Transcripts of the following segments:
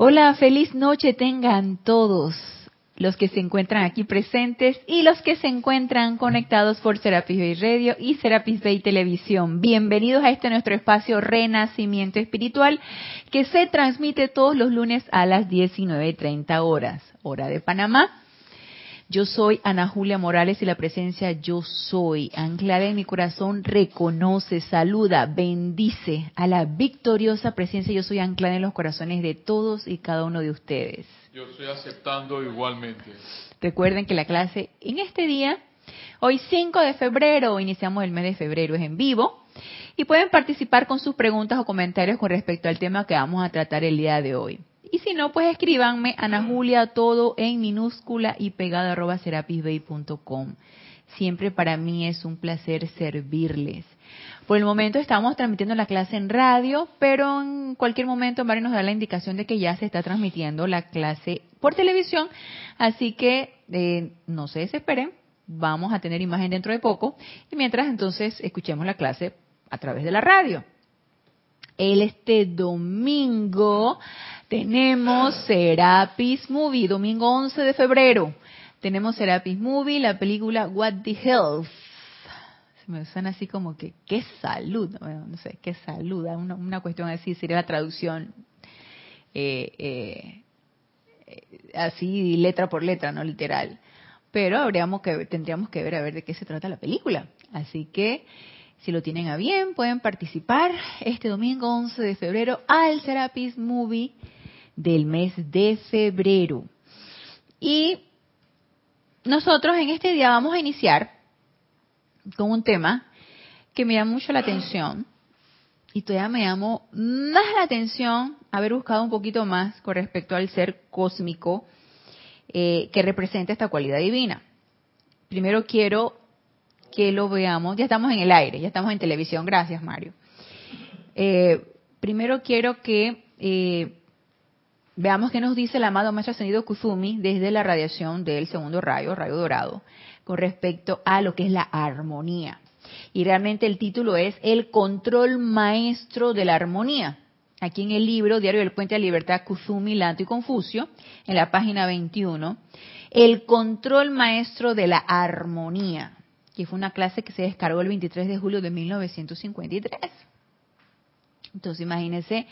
Hola, feliz noche tengan todos los que se encuentran aquí presentes y los que se encuentran conectados por Serapis Bay Radio y Serapis Bay Televisión. Bienvenidos a este nuestro espacio Renacimiento Espiritual que se transmite todos los lunes a las 19.30 horas, hora de Panamá. Yo soy Ana Julia Morales y la presencia yo soy, anclada en mi corazón, reconoce, saluda, bendice a la victoriosa presencia yo soy anclada en los corazones de todos y cada uno de ustedes. Yo estoy aceptando igualmente. Recuerden que la clase en este día, hoy 5 de febrero, iniciamos el mes de febrero, es en vivo. Y pueden participar con sus preguntas o comentarios con respecto al tema que vamos a tratar el día de hoy. Y si no, pues escríbanme Ana Julia todo en minúscula y pegado arroba serapisbay.com. Siempre para mí es un placer servirles. Por el momento estamos transmitiendo la clase en radio, pero en cualquier momento Mario nos da la indicación de que ya se está transmitiendo la clase por televisión, así que eh, no se desesperen, vamos a tener imagen dentro de poco y mientras entonces escuchemos la clase a través de la radio. El este domingo tenemos Serapis Movie, domingo 11 de febrero. Tenemos Serapis Movie, la película What the Health. Se me suena así como que, qué salud, bueno, no sé, qué salud, una, una cuestión así sería la traducción eh, eh, así letra por letra, no literal. Pero habríamos que, tendríamos que ver a ver de qué se trata la película. Así que si lo tienen a bien, pueden participar este domingo 11 de febrero al Serapis Movie del mes de febrero. Y nosotros en este día vamos a iniciar con un tema que me llama mucho la atención y todavía me llamó más la atención haber buscado un poquito más con respecto al ser cósmico eh, que representa esta cualidad divina. Primero quiero que lo veamos, ya estamos en el aire, ya estamos en televisión, gracias Mario. Eh, primero quiero que eh, Veamos qué nos dice el amado Maestro Ascendido Kuzumi desde la radiación del segundo rayo, rayo dorado, con respecto a lo que es la armonía. Y realmente el título es El control maestro de la armonía. Aquí en el libro Diario del Puente de Libertad, Kuzumi, Lanto y Confucio, en la página 21, El control maestro de la armonía, que fue una clase que se descargó el 23 de julio de 1953. Entonces, imagínense,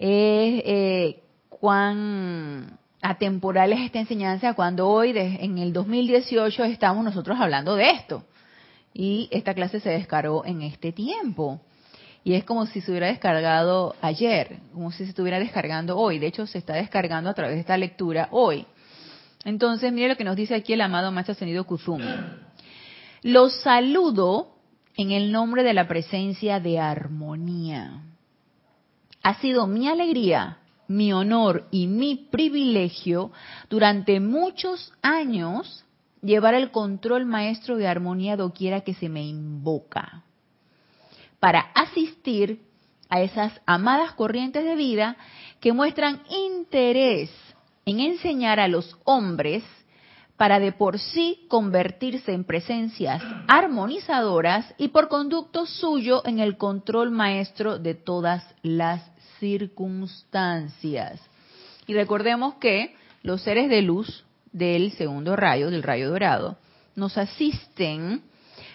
eh, eh, cuán atemporal es esta enseñanza cuando hoy, en el 2018, estamos nosotros hablando de esto. Y esta clase se descargó en este tiempo. Y es como si se hubiera descargado ayer, como si se estuviera descargando hoy. De hecho, se está descargando a través de esta lectura hoy. Entonces, mire lo que nos dice aquí el amado Maestro Ascendido Kuzumi. Los saludo en el nombre de la presencia de armonía. Ha sido mi alegría mi honor y mi privilegio durante muchos años llevar el control maestro de armonía doquiera que se me invoca, para asistir a esas amadas corrientes de vida que muestran interés en enseñar a los hombres para de por sí convertirse en presencias armonizadoras y por conducto suyo en el control maestro de todas las circunstancias. Y recordemos que los seres de luz del segundo rayo, del rayo dorado, nos asisten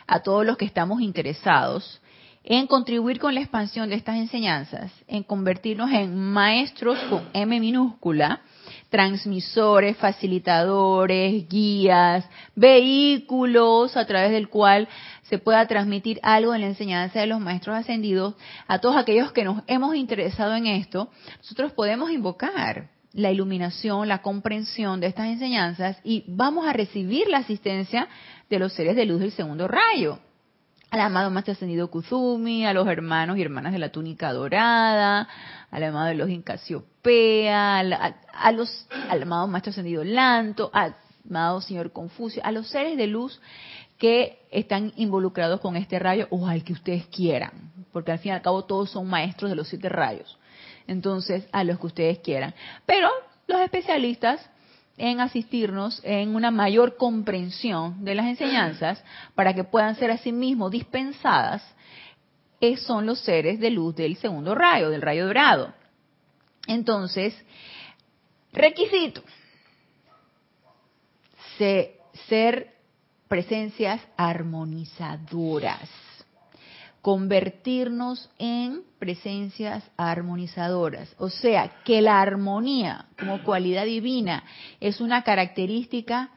a todos los que estamos interesados en contribuir con la expansión de estas enseñanzas, en convertirnos en maestros con M minúscula, transmisores, facilitadores, guías, vehículos a través del cual se pueda transmitir algo en la enseñanza de los maestros ascendidos a todos aquellos que nos hemos interesado en esto, nosotros podemos invocar la iluminación, la comprensión de estas enseñanzas y vamos a recibir la asistencia de los seres de luz del segundo rayo. Al amado Maestro Ascendido Kuzumi, a los hermanos y hermanas de la túnica dorada, al amado de los Incasiopea, a, los, al amado Maestro Ascendido Lanto, al amado Señor Confucio, a los seres de luz que están involucrados con este rayo o al que ustedes quieran, porque al fin y al cabo todos son maestros de los siete rayos. Entonces, a los que ustedes quieran. Pero los especialistas en asistirnos en una mayor comprensión de las enseñanzas para que puedan ser asimismo dispensadas son los seres de luz del segundo rayo, del rayo dorado. Entonces, Requisito. ser presencias armonizadoras. Convertirnos en presencias armonizadoras. O sea, que la armonía como cualidad divina es una característica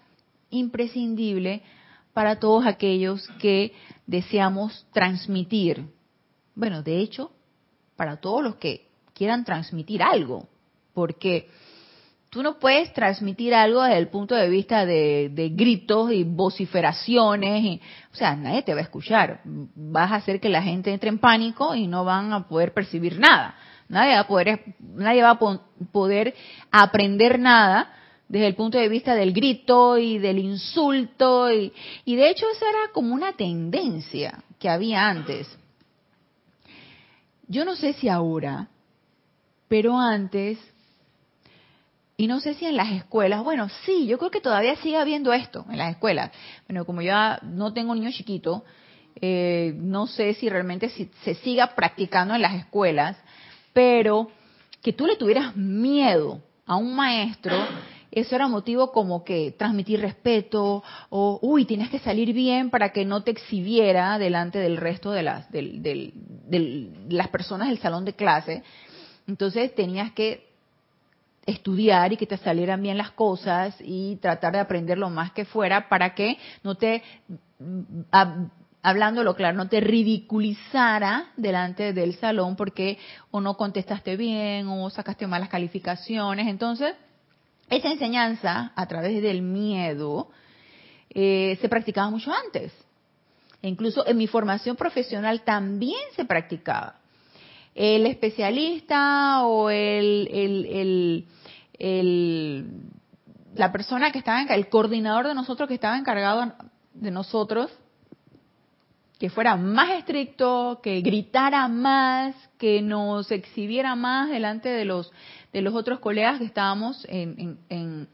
imprescindible para todos aquellos que deseamos transmitir. Bueno, de hecho, para todos los que quieran transmitir algo, porque tú no puedes transmitir algo desde el punto de vista de, gritos y vociferaciones, y, o sea, nadie te va a escuchar. Vas a hacer que la gente entre en pánico y no van a poder percibir nada. Nadie va a poder, nadie va a poder aprender nada desde el punto de vista del grito y del insulto. Y, y de hecho esa era como una tendencia que había antes. Yo no sé si ahora, pero antes y no sé si en las escuelas, bueno, sí, yo creo que todavía sigue habiendo esto en las escuelas. Bueno, como ya no tengo niños chiquitos, eh, no sé si realmente se siga practicando en las escuelas, pero que tú le tuvieras miedo a un maestro, eso era motivo como que transmitir respeto o, uy, tienes que salir bien para que no te exhibiera delante del resto de las, de las personas del salón de clase. Entonces tenías que estudiar y que te salieran bien las cosas y tratar de aprender lo más que fuera para que no te, hablándolo claro, no te ridiculizara delante del salón porque o no contestaste bien o sacaste malas calificaciones. Entonces, esa enseñanza a través del miedo eh, se practicaba mucho antes. E incluso en mi formación profesional también se practicaba el especialista o el, el, el, la persona que estaba, el coordinador de nosotros que estaba encargado de nosotros, que fuera más estricto, que gritara más, que nos exhibiera más delante de los, de los otros colegas que estábamos en, en,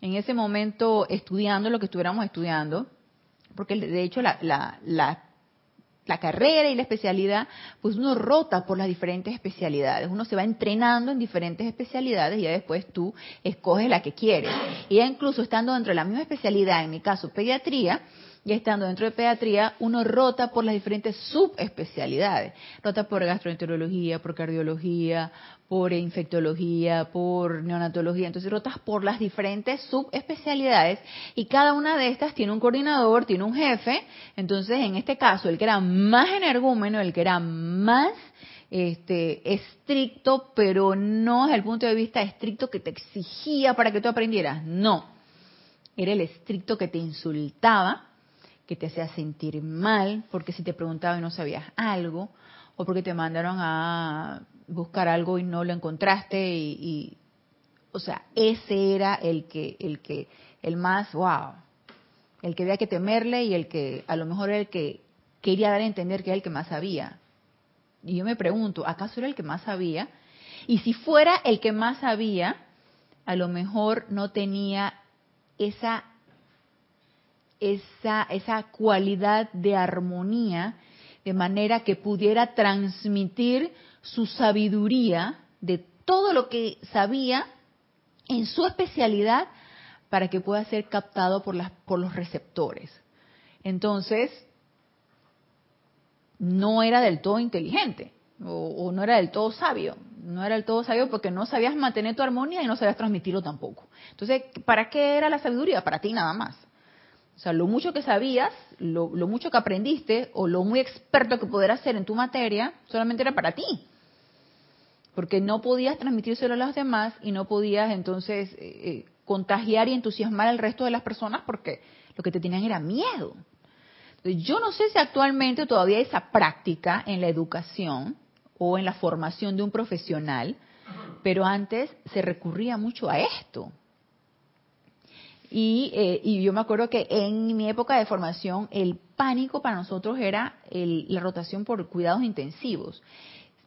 en, ese momento estudiando lo que estuviéramos estudiando, porque de hecho la, la, la la carrera y la especialidad, pues uno rota por las diferentes especialidades, uno se va entrenando en diferentes especialidades y ya después tú escoges la que quieres. Y ya incluso estando dentro de la misma especialidad, en mi caso pediatría, y estando dentro de pediatría, uno rota por las diferentes subespecialidades. Rota por gastroenterología, por cardiología, por infectología, por neonatología. Entonces rotas por las diferentes subespecialidades y cada una de estas tiene un coordinador, tiene un jefe. Entonces, en este caso, el que era más energúmeno, el que era más este, estricto, pero no desde el punto de vista estricto que te exigía para que tú aprendieras. No. Era el estricto que te insultaba, que te hacía sentir mal, porque si te preguntaba y no sabías algo, o porque te mandaron a buscar algo y no lo encontraste y, o sea, ese era el que el que el más wow, el que había que temerle y el que a lo mejor era el que quería dar a entender que era el que más sabía. Y yo me pregunto, ¿acaso era el que más sabía? Y si fuera el que más sabía, a lo mejor no tenía esa esa, esa cualidad de armonía, de manera que pudiera transmitir su sabiduría de todo lo que sabía en su especialidad para que pueda ser captado por, las, por los receptores. Entonces, no era del todo inteligente o, o, no era del todo sabio. No era del todo sabio porque no sabías mantener tu armonía y no sabías transmitirlo tampoco. Entonces, ¿para qué era la sabiduría? Para ti nada más. O sea, lo mucho que sabías, lo, mucho que aprendiste o lo muy experto que pudieras ser en tu materia, solamente era para ti. Porque no podías transmitírselo a los demás y no podías entonces eh, eh, contagiar y entusiasmar al resto de las personas porque lo que te tenían era miedo. yo no sé si actualmente todavía esa práctica en la educación o en la formación de un profesional, pero antes se recurría mucho a esto. Eh, y, yo me acuerdo que en mi época de formación el pánico para nosotros era la rotación por cuidados intensivos.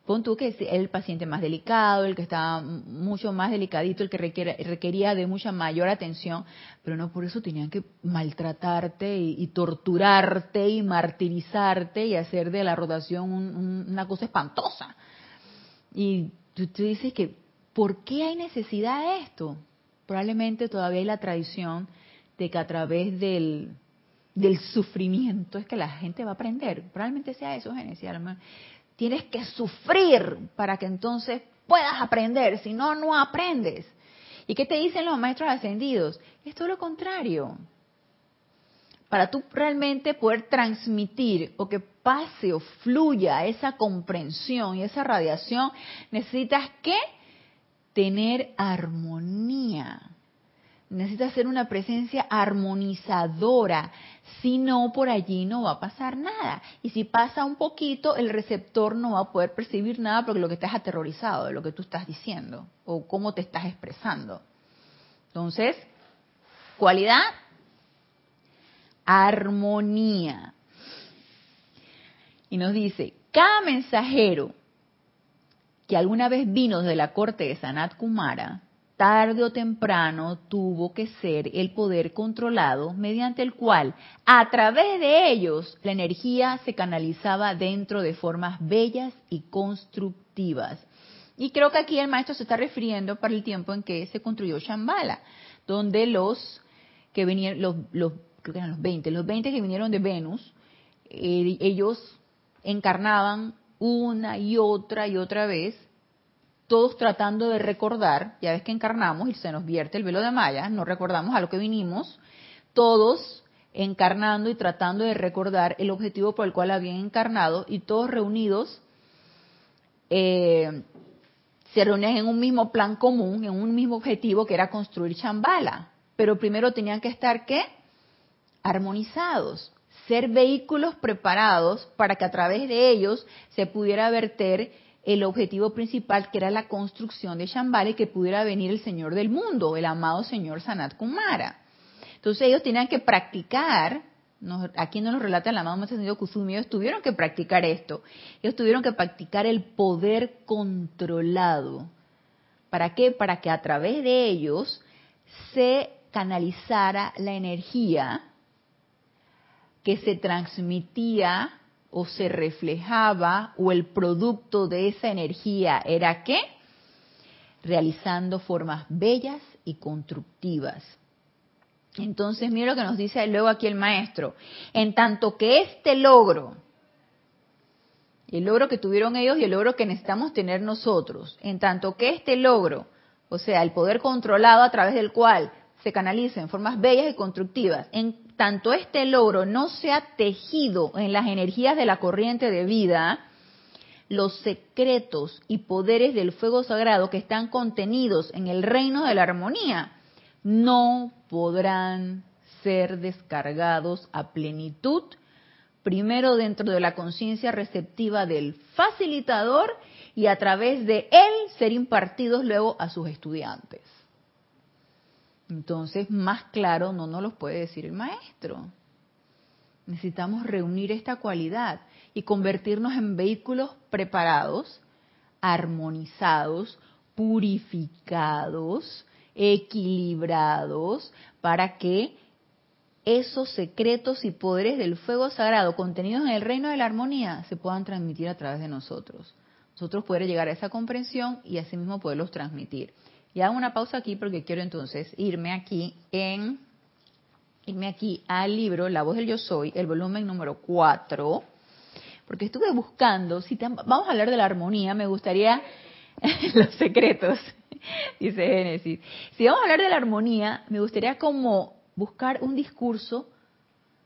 Pon tú que es el paciente más delicado, el que estaba mucho más delicadito, el que requería de mucha mayor atención, pero no por eso tenían que maltratarte y, torturarte y martirizarte y hacer de la rotación una cosa espantosa. Y tú, tú dices que, ¿por qué hay necesidad de esto? Probablemente todavía hay la tradición de que a través del, del sufrimiento es que la gente va a aprender. Probablemente sea eso, Génesis. Tienes que sufrir para que entonces puedas aprender, si no, no aprendes. ¿Y qué te dicen los maestros ascendidos? Es todo lo contrario. Para tú realmente poder transmitir o que pase o fluya esa comprensión y esa radiación, necesitas que tener armonía. Necesitas ser una presencia armonizadora. Si no, por allí no va a pasar nada. Y si pasa un poquito, el receptor no va a poder percibir nada porque lo que estás aterrorizado de lo que tú estás diciendo o cómo te estás expresando. Entonces, cualidad, armonía. Y nos dice, cada mensajero que alguna vez vino de la corte de Sanat Kumara, tarde o temprano tuvo que ser el poder controlado mediante el cual a través de ellos la energía se canalizaba dentro de formas bellas y constructivas. Y creo que aquí el maestro se está refiriendo para el tiempo en que se construyó Shambhala, donde los que venían, los, creo que eran los 20, los 20 que vinieron de Venus, eh, ellos encarnaban una y otra y otra vez todos tratando de recordar, ya ves que encarnamos y se nos vierte el velo de Maya, no recordamos a lo que vinimos, todos encarnando y tratando de recordar el objetivo por el cual habían encarnado y todos reunidos eh, se reunían en un mismo plan común, en un mismo objetivo que era construir Chambala. Pero primero tenían que estar ¿qué? Armonizados, ser vehículos preparados para que a través de ellos se pudiera verter el objetivo principal, que era la construcción de Shambhala y que pudiera venir el Señor del mundo, el amado Señor Sanat Kumara. Entonces ellos tenían que practicar, aquí no nos relata el amado Maestro Kusumi, ellos tuvieron que practicar esto, ellos tuvieron que practicar el poder controlado. ¿Para qué? Para que a través de ellos se canalizara la energía que se transmitía o se reflejaba o el producto de esa energía era qué? Realizando formas bellas y constructivas. Entonces, mira lo que nos dice luego aquí el maestro. En tanto que este logro, el logro que tuvieron ellos y el logro que necesitamos tener nosotros, en tanto que este logro, o sea, el poder controlado a través del cual se canaliza en formas bellas y constructivas, en tanto este logro no sea tejido en las energías de la corriente de vida, los secretos y poderes del fuego sagrado que están contenidos en el reino de la armonía no podrán ser descargados a plenitud, primero dentro de la conciencia receptiva del facilitador y a través de él ser impartidos luego a sus estudiantes. Entonces, más claro no nos lo puede decir el maestro. Necesitamos reunir esta cualidad y convertirnos en vehículos preparados, armonizados, purificados, equilibrados, para que esos secretos y poderes del fuego sagrado contenidos en el reino de la armonía se puedan transmitir a través de nosotros. Nosotros poder llegar a esa comprensión y asimismo poderlos transmitir. Y hago una pausa aquí porque quiero entonces irme aquí en irme aquí al libro La voz del yo soy, el volumen número 4, porque estuve buscando, si vamos a hablar de la armonía, me gustaría los secretos, dice Génesis. Si vamos a hablar de la armonía, me gustaría como buscar un discurso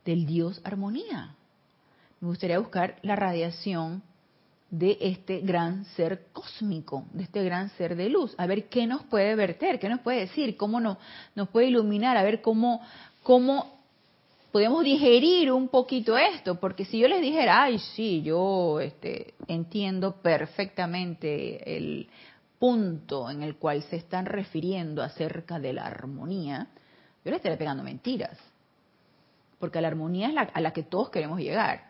del Dios armonía. Me gustaría buscar la radiación de este gran ser cósmico, de este gran ser de luz, a ver qué nos puede verter, qué nos puede decir, cómo nos, nos puede iluminar, a ver cómo, cómo podemos digerir un poquito esto, porque si yo les dijera, ay, sí, yo este, entiendo perfectamente el punto en el cual se están refiriendo acerca de la armonía, yo les estaría pegando mentiras, porque la armonía es la, a la que todos queremos llegar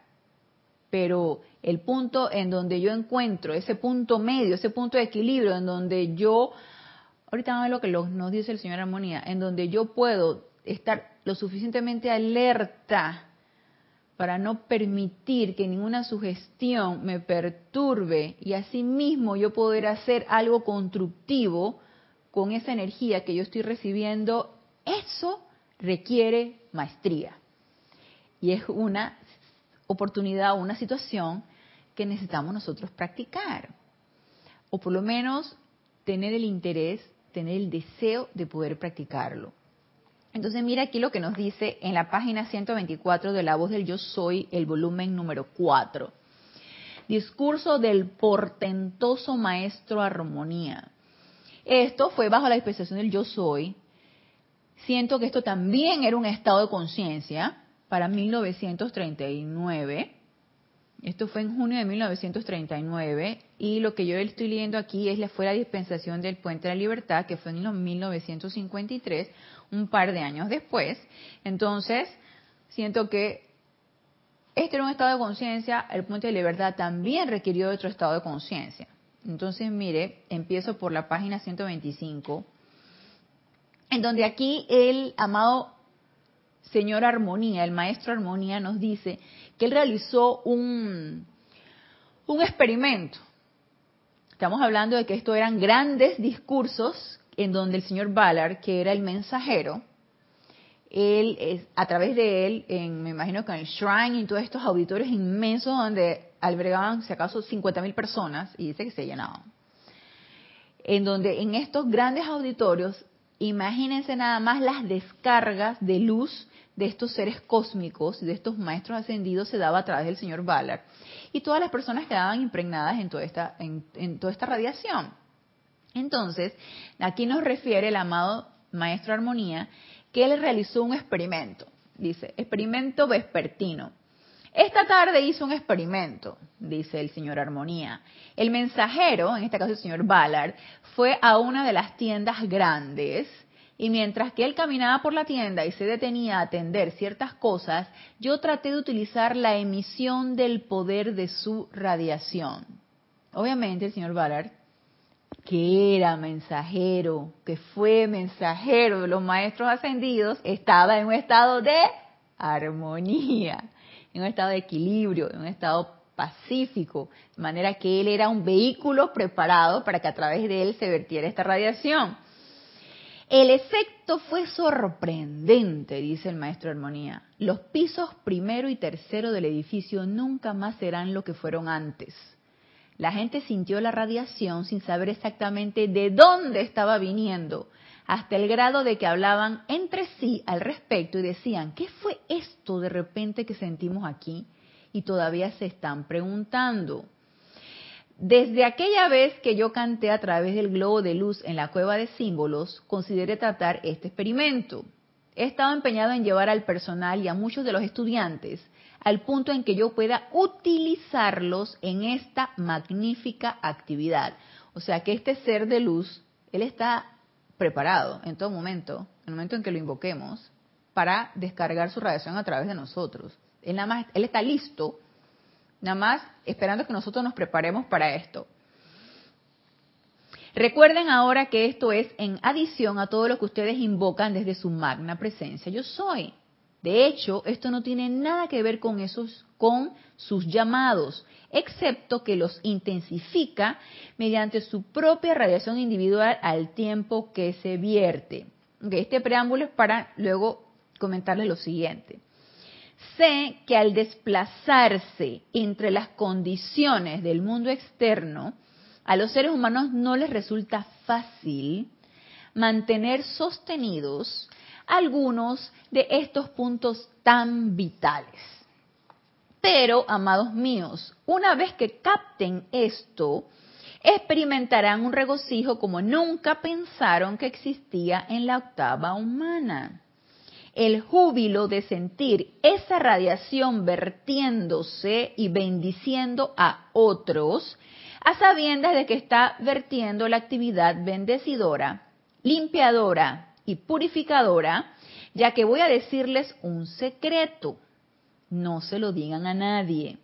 pero el punto en donde yo encuentro ese punto medio, ese punto de equilibrio, en donde yo, ahorita vamos a ver lo que nos dice el señor Armonía, en donde yo puedo estar lo suficientemente alerta para no permitir que ninguna sugestión me perturbe y asimismo yo poder hacer algo constructivo con esa energía que yo estoy recibiendo, eso requiere maestría. Y es una oportunidad, una situación que necesitamos nosotros practicar. O por lo menos tener el interés, tener el deseo de poder practicarlo. Entonces mira aquí lo que nos dice en la página 124 de La Voz del Yo Soy, el volumen número 4. Discurso del portentoso maestro Armonía. Esto fue bajo la dispensación del Yo Soy. Siento que esto también era un estado de conciencia para 1939. Esto fue en junio de 1939 y lo que yo estoy leyendo aquí es la fue la dispensación del Puente de la Libertad que fue en 1953, un par de años después. Entonces, siento que este era un estado de conciencia, el Puente de la Libertad también requirió otro estado de conciencia. Entonces, mire, empiezo por la página 125, en donde aquí el amado señor Armonía, el maestro Armonía, nos dice que él realizó un, un experimento. Estamos hablando de que estos eran grandes discursos en donde el señor Ballard, que era el mensajero, él, a través de él, en, me imagino que en el Shrine y todos estos auditorios inmensos donde albergaban, si acaso, 50.000 personas, y dice que se llenaban. En donde en estos grandes auditorios, imagínense nada más las descargas de luz de estos seres cósmicos, de estos maestros ascendidos, se daba a través del señor Ballard. Y todas las personas quedaban impregnadas en toda esta, en toda esta radiación. Entonces, aquí nos refiere el amado Maestro Armonía que él realizó un experimento. Dice, experimento vespertino. Esta tarde hizo un experimento, dice el señor Armonía. El mensajero, en este caso el señor Ballard, fue a una de las tiendas grandes y mientras que él caminaba por la tienda y se detenía a atender ciertas cosas, yo traté de utilizar la emisión del poder de su radiación. Obviamente el señor Ballard que era mensajero, que fue mensajero de los maestros ascendidos, estaba en un estado de armonía, en un estado de equilibrio, en un estado pacífico, de manera que él era un vehículo preparado para que a través de él se vertiera esta radiación. El efecto fue sorprendente, dice el maestro Armonía. Los pisos primero y tercero del edificio nunca más serán lo que fueron antes la gente sintió la radiación sin saber exactamente de dónde estaba viniendo, hasta el grado de que hablaban entre sí al respecto y decían, ¿qué fue esto de repente que sentimos aquí? Y todavía se están preguntando. Desde aquella vez que yo canté a través del globo de luz en la cueva de símbolos, consideré tratar este experimento. He estado empeñado en llevar al personal y a muchos de los estudiantes al punto en que yo pueda utilizarlos en esta magnífica actividad. O sea que este ser de luz, él está preparado en todo momento, en el momento en que lo invoquemos, para descargar su radiación a través de nosotros. Él, nada más, él está listo, nada más esperando que nosotros nos preparemos para esto. Recuerden ahora que esto es en adición a todo lo que ustedes invocan desde su magna presencia. Yo soy. De hecho, esto no tiene nada que ver con esos, con sus llamados, excepto que los intensifica mediante su propia radiación individual al tiempo que se vierte. Este preámbulo es para luego comentarles lo siguiente. Sé que al desplazarse entre las condiciones del mundo externo, a los seres humanos no les resulta fácil mantener sostenidos algunos de estos puntos tan vitales. Pero, amados míos, una vez que capten esto, experimentarán un regocijo como nunca pensaron que existía en la octava humana. El júbilo de sentir esa radiación vertiéndose y bendiciendo a otros, a sabiendas de que está vertiendo la actividad bendecidora, limpiadora, y purificadora, ya que voy a decirles un secreto. No se lo digan a nadie.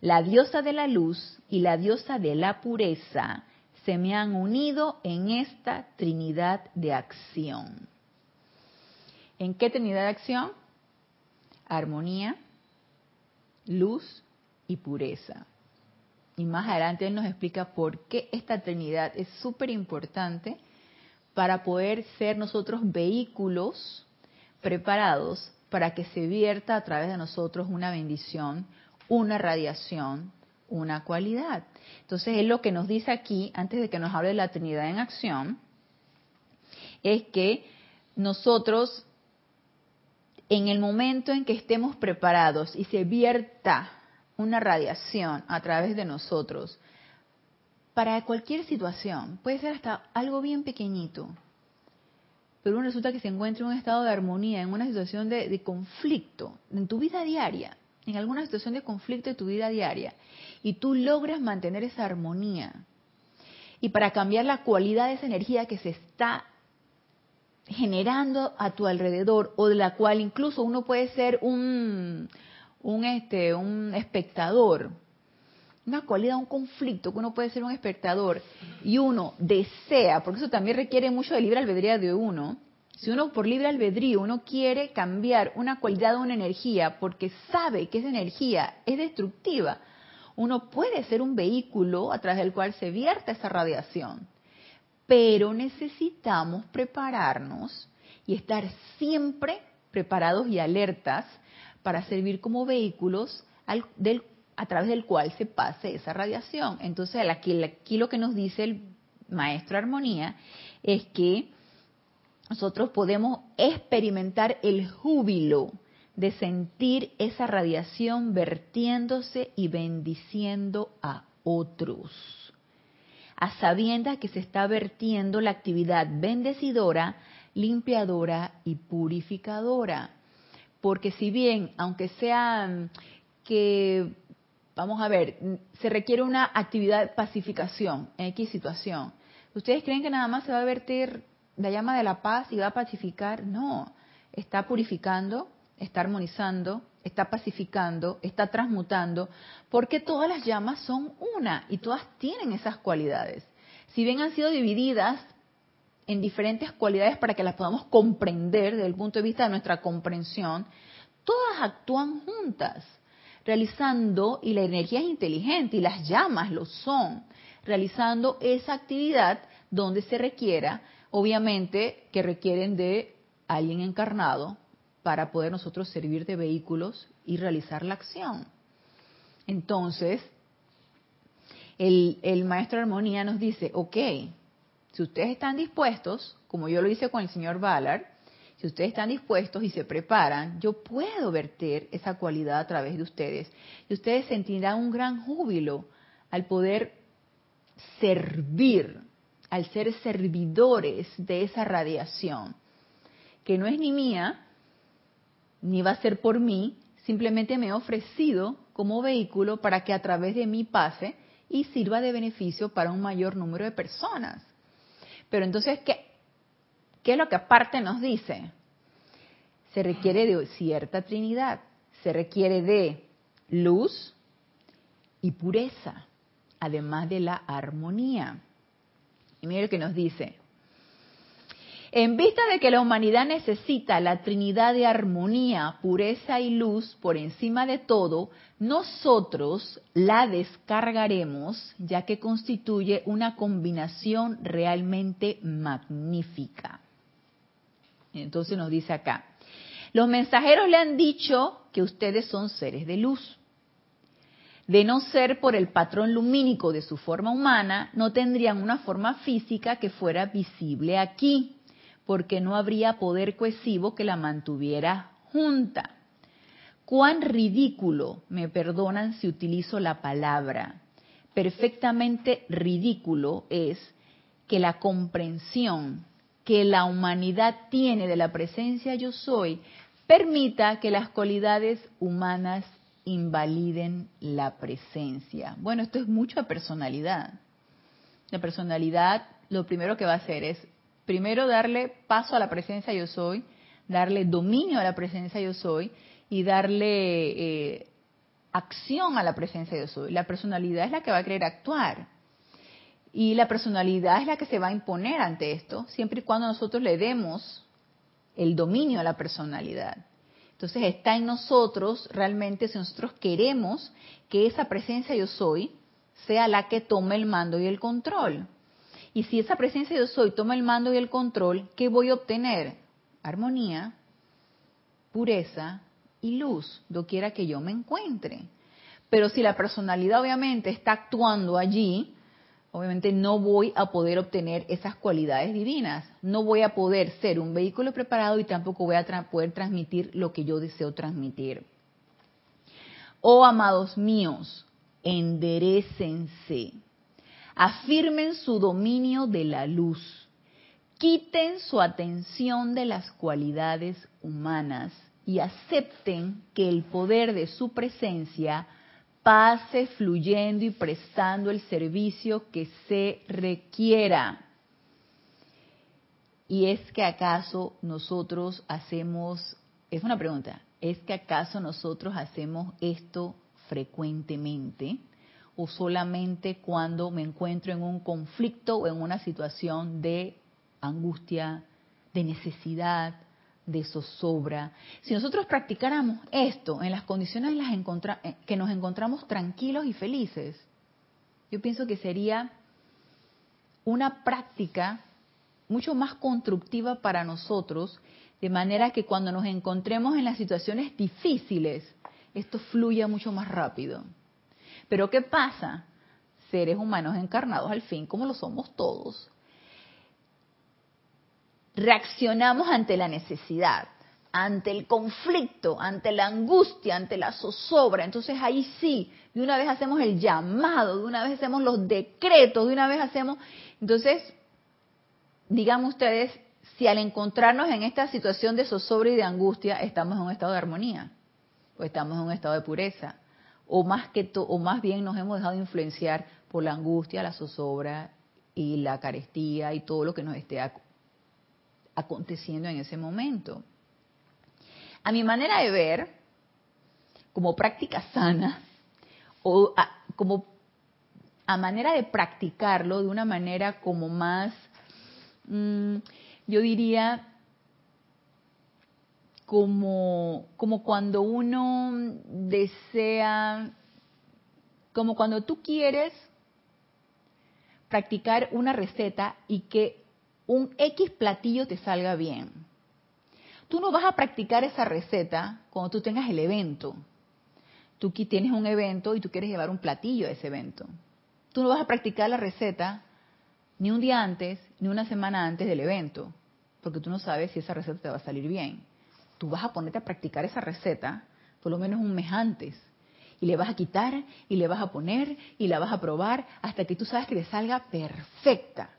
La diosa de la luz y la diosa de la pureza se me han unido en esta Trinidad de acción. ¿En qué Trinidad de acción? Armonía, luz y pureza. Y más adelante él nos explica por qué esta Trinidad es súper importante para poder ser nosotros vehículos preparados para que se vierta a través de nosotros una bendición, una radiación, una cualidad. Entonces, es lo que nos dice aquí, antes de que nos hable de la Trinidad en acción, es que nosotros, en el momento en que estemos preparados y se vierta una radiación a través de nosotros, para cualquier situación, puede ser hasta algo bien pequeñito, pero uno resulta que se encuentra en un estado de armonía, en una situación de, conflicto, en tu vida diaria, en alguna situación de conflicto de tu vida diaria, y tú logras mantener esa armonía. Y para cambiar la cualidad de esa energía que se está generando a tu alrededor, o de la cual incluso uno puede ser un, un, este, un espectador, una cualidad, un conflicto, que uno puede ser un espectador y uno desea, porque eso también requiere mucho de libre albedrío de uno, si uno por libre albedrío, uno quiere cambiar una cualidad o una energía porque sabe que esa energía es destructiva, uno puede ser un vehículo a través del cual se vierta esa radiación. Pero necesitamos prepararnos y estar siempre preparados y alertas para servir como vehículos a través del cual se pase esa radiación. Entonces, aquí, aquí lo que nos dice el maestro Armonía es que nosotros podemos experimentar el júbilo de sentir esa radiación vertiéndose y bendiciendo a otros, a sabiendas que se está vertiendo la actividad bendecidora, limpiadora y purificadora. Porque si bien, aunque sea que vamos a ver, se requiere una actividad de pacificación en X situación. ¿Ustedes creen que nada más se va a vertir la llama de la paz y va a pacificar? No, está purificando, está armonizando, está pacificando, está transmutando, porque todas las llamas son una y todas tienen esas cualidades. Si bien han sido divididas en diferentes cualidades para que las podamos comprender desde el punto de vista de nuestra comprensión, todas actúan juntas realizando, y la energía es inteligente y las llamas lo son, realizando esa actividad donde se requiera, obviamente que requieren de alguien encarnado para poder nosotros servir de vehículos y realizar la acción. Entonces, el, el maestro de armonía nos dice, ok, si ustedes están dispuestos, como yo lo hice con el señor Ballard, si ustedes están dispuestos y se preparan, yo puedo verter esa cualidad a través de ustedes. Y ustedes sentirán un gran júbilo al poder servir, al ser servidores de esa radiación, que no es ni mía, ni va a ser por mí, simplemente me he ofrecido como vehículo para que a través de mí pase y sirva de beneficio para un mayor número de personas. Pero entonces, ¿qué, ¿Qué es lo que aparte nos dice? Se requiere de cierta Trinidad, se requiere de luz y pureza, además de la armonía. Y mire lo que nos dice. En vista de que la humanidad necesita la Trinidad de armonía, pureza y luz por encima de todo, nosotros la descargaremos ya que constituye una combinación realmente magnífica. Entonces nos dice acá, los mensajeros le han dicho que ustedes son seres de luz. De no ser por el patrón lumínico de su forma humana, no tendrían una forma física que fuera visible aquí, porque no habría poder cohesivo que la mantuviera junta. Cuán ridículo, me perdonan si utilizo la palabra, perfectamente ridículo es que la comprensión que la humanidad tiene de la presencia yo soy permita que las cualidades humanas invaliden la presencia. Bueno, esto es mucha personalidad. La personalidad lo primero que va a hacer es primero darle paso a la presencia yo soy, darle dominio a la presencia yo soy y darle eh, acción a la presencia yo soy. La personalidad es la que va a querer actuar. Y la personalidad es la que se va a imponer ante esto, siempre y cuando nosotros le demos el dominio a la personalidad. Entonces está en nosotros realmente si nosotros queremos que esa presencia yo soy sea la que tome el mando y el control. Y si esa presencia yo soy toma el mando y el control, ¿qué voy a obtener? Armonía, pureza y luz, doquiera que yo me encuentre. Pero si la personalidad obviamente está actuando allí, obviamente no voy a poder obtener esas cualidades divinas. No voy a poder ser un vehículo preparado y tampoco voy a poder transmitir lo que yo deseo transmitir. Oh amados míos, enderecense, afirmen su dominio de la luz, quiten su atención de las cualidades humanas y acepten que el poder de su presencia pase fluyendo y prestando el servicio que se requiera. Y es que acaso nosotros hacemos, es una pregunta, ¿es que acaso nosotros hacemos esto frecuentemente? ¿O solamente cuando me encuentro en un conflicto o en una situación de angustia, de necesidad, de zozobra. Si nosotros practicáramos esto en las condiciones en las eh, que nos encontramos tranquilos y felices, yo pienso que sería una práctica mucho más constructiva para nosotros, de manera que cuando nos encontremos en las situaciones difíciles, esto fluya mucho más rápido. Pero ¿qué pasa? Seres humanos encarnados al fin, como lo somos todos, reaccionamos ante la necesidad, ante el conflicto, ante la angustia, ante la zozobra. Entonces ahí sí, de una vez hacemos el llamado, de una vez hacemos los decretos, de una vez hacemos... Entonces, digamos ustedes, si al encontrarnos en esta situación de zozobra y de angustia, estamos en un estado de armonía, o estamos en un estado de pureza, o más, que o más bien nos hemos dejado influenciar por la angustia, la zozobra y la carestía y todo lo que nos esté aconteciendo en ese momento. A mi manera de ver, como práctica sana, o a, como a manera de practicarlo de una manera como más, mm, yo diría, como, como cuando uno desea, como cuando tú quieres practicar una receta y que un X platillo te salga bien. Tú no vas a practicar esa receta cuando tú tengas el evento. Tú tienes un evento y tú quieres llevar un platillo a ese evento. Tú no vas a practicar la receta ni un día antes, ni una semana antes del evento, porque tú no sabes si esa receta te va a salir bien. Vas a ponerte a practicar esa receta por lo menos un mes antes. Y le vas a quitar y le vas a poner y la vas a probar hasta que tú sabes que te salga perfecta.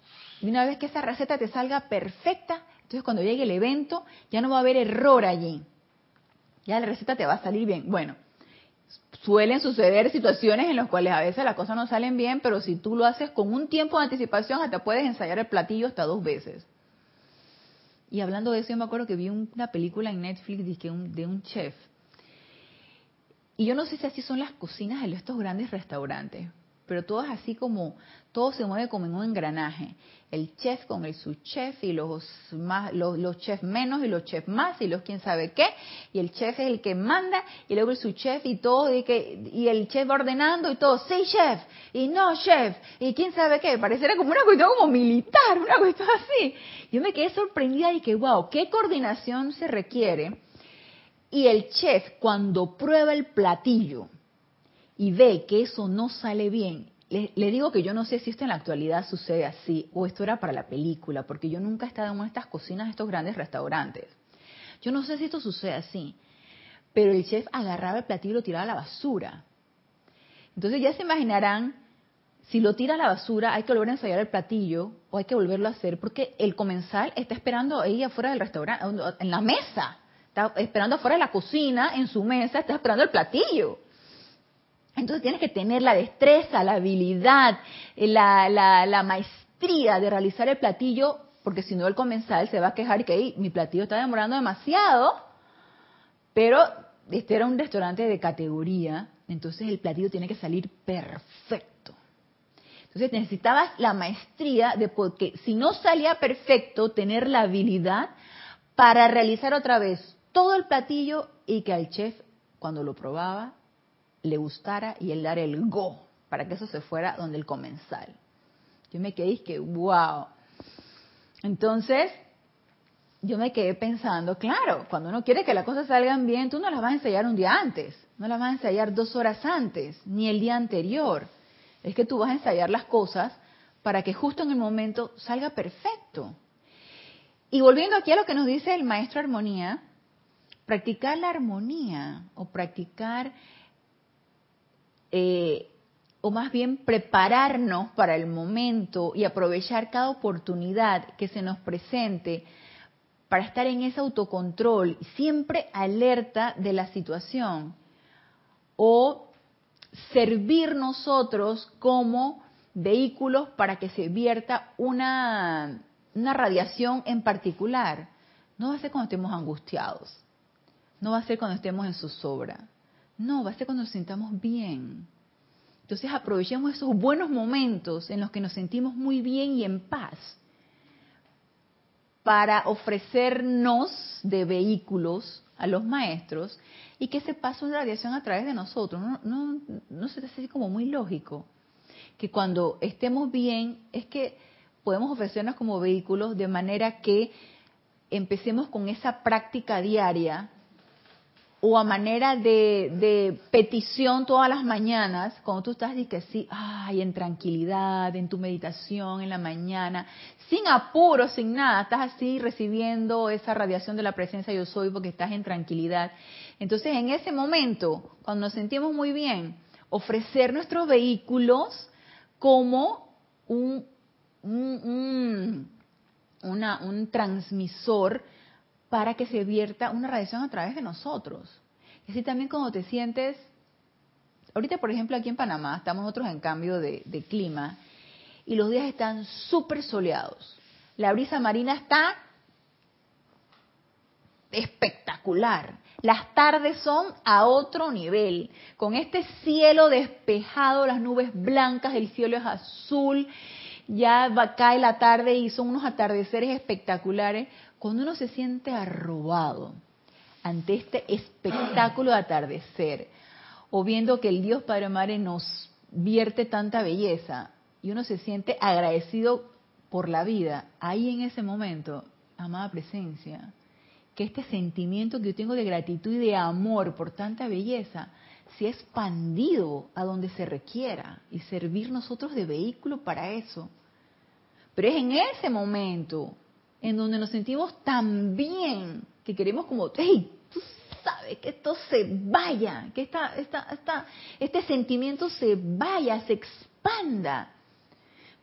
Y una vez que esa receta te salga perfecta, entonces cuando llegue el evento ya no va a haber error allí. Ya la receta te va a salir bien. Bueno, suelen suceder situaciones en las cuales a veces las cosas no salen bien, pero si tú lo haces con un tiempo de anticipación, hasta puedes ensayar el platillo hasta dos veces. Y hablando de eso, yo me acuerdo que vi una película en Netflix de un, chef. Y yo no sé si así son las cocinas de estos grandes restaurantes, pero todo es así como, todo se mueve como en un engranaje. El chef con el subchef y los más, los, chefs menos y los chefs más y los quién sabe qué, y el chef es el que manda y luego el subchef y todo, y, y el chef ordenando y todo, sí chef, y no chef, y quién sabe qué, pareciera como una cuestión como militar, una cuestión así. Yo me quedé sorprendida y que, wow, qué coordinación se requiere. Y el chef cuando prueba el platillo, y ve que eso no sale bien, le, digo que yo no sé si esto en la actualidad sucede así o esto era para la película, porque yo nunca he estado en estas cocinas de estos grandes restaurantes. Yo no sé si esto sucede así, pero el chef agarraba el platillo y lo tiraba a la basura. Entonces ya se imaginarán, si lo tira a la basura hay que volver a ensayar el platillo o hay que volverlo a hacer porque el comensal está esperando ahí afuera del restaurante, en la mesa, está esperando afuera de la cocina, en su mesa, está esperando el platillo. Entonces tienes que tener la destreza, la habilidad, la, maestría de realizar el platillo, porque si no el comensal se va a quejar que mi platillo está demorando demasiado, pero este era un restaurante de categoría, entonces el platillo tiene que salir perfecto. Entonces necesitabas la maestría de porque si no salía perfecto, tener la habilidad para realizar otra vez todo el platillo y que al chef cuando lo probaba le gustara y él dar el go para que eso se fuera donde el comensal. Yo me quedé y que, wow. Entonces, yo me quedé pensando, claro, cuando uno quiere que las cosas salgan bien, tú no las vas a ensayar un día antes, no las vas a ensayar dos horas antes, ni el día anterior. Es que tú vas a ensayar las cosas para que justo en el momento salga perfecto. Y volviendo aquí a lo que nos dice el maestro Armonía, practicar la armonía o practicar, eh, o más bien prepararnos para el momento y aprovechar cada oportunidad que se nos presente para estar en ese autocontrol, siempre alerta de la situación, o servir nosotros como vehículos para que se vierta una, una radiación en particular. No va a ser cuando estemos angustiados, no va a ser cuando estemos en zozobra, no, va a ser cuando nos sintamos bien. Entonces aprovechemos esos buenos momentos en los que nos sentimos muy bien y en paz para ofrecernos de vehículos a los maestros y que se pase una radiación a través de nosotros. No, no, no se te hace como muy lógico que cuando estemos bien es que podemos ofrecernos como vehículos de manera que empecemos con esa práctica diaria o a manera de, petición todas las mañanas, cuando tú estás y que sí, ay, en tranquilidad, en tu meditación en la mañana, sin apuro, sin nada, estás así recibiendo esa radiación de la presencia yo soy porque estás en tranquilidad. Entonces, en ese momento, cuando nos sentimos muy bien, ofrecer nuestros vehículos como un, un, un transmisor para que se vierta una radiación a través de nosotros. Y así también cuando te sientes, ahorita por ejemplo aquí en Panamá, estamos nosotros en cambio de, clima, y los días están súper soleados. La brisa marina está espectacular. Las tardes son a otro nivel, con este cielo despejado, las nubes blancas, el cielo es azul, ya va, cae la tarde y son unos atardeceres espectaculares. Cuando uno se siente arrobado ante este espectáculo de atardecer, o viendo que el Dios Padre Madre nos vierte tanta belleza, y uno se siente agradecido por la vida, ahí en ese momento, amada presencia, que este sentimiento que yo tengo de gratitud y de amor por tanta belleza se ha expandido a donde se requiera y servir nosotros de vehículo para eso. Pero es en ese momento en donde nos sentimos tan bien que queremos como, hey, tú sabes que esto se vaya, que esta, esta, esta, este sentimiento se vaya, se expanda.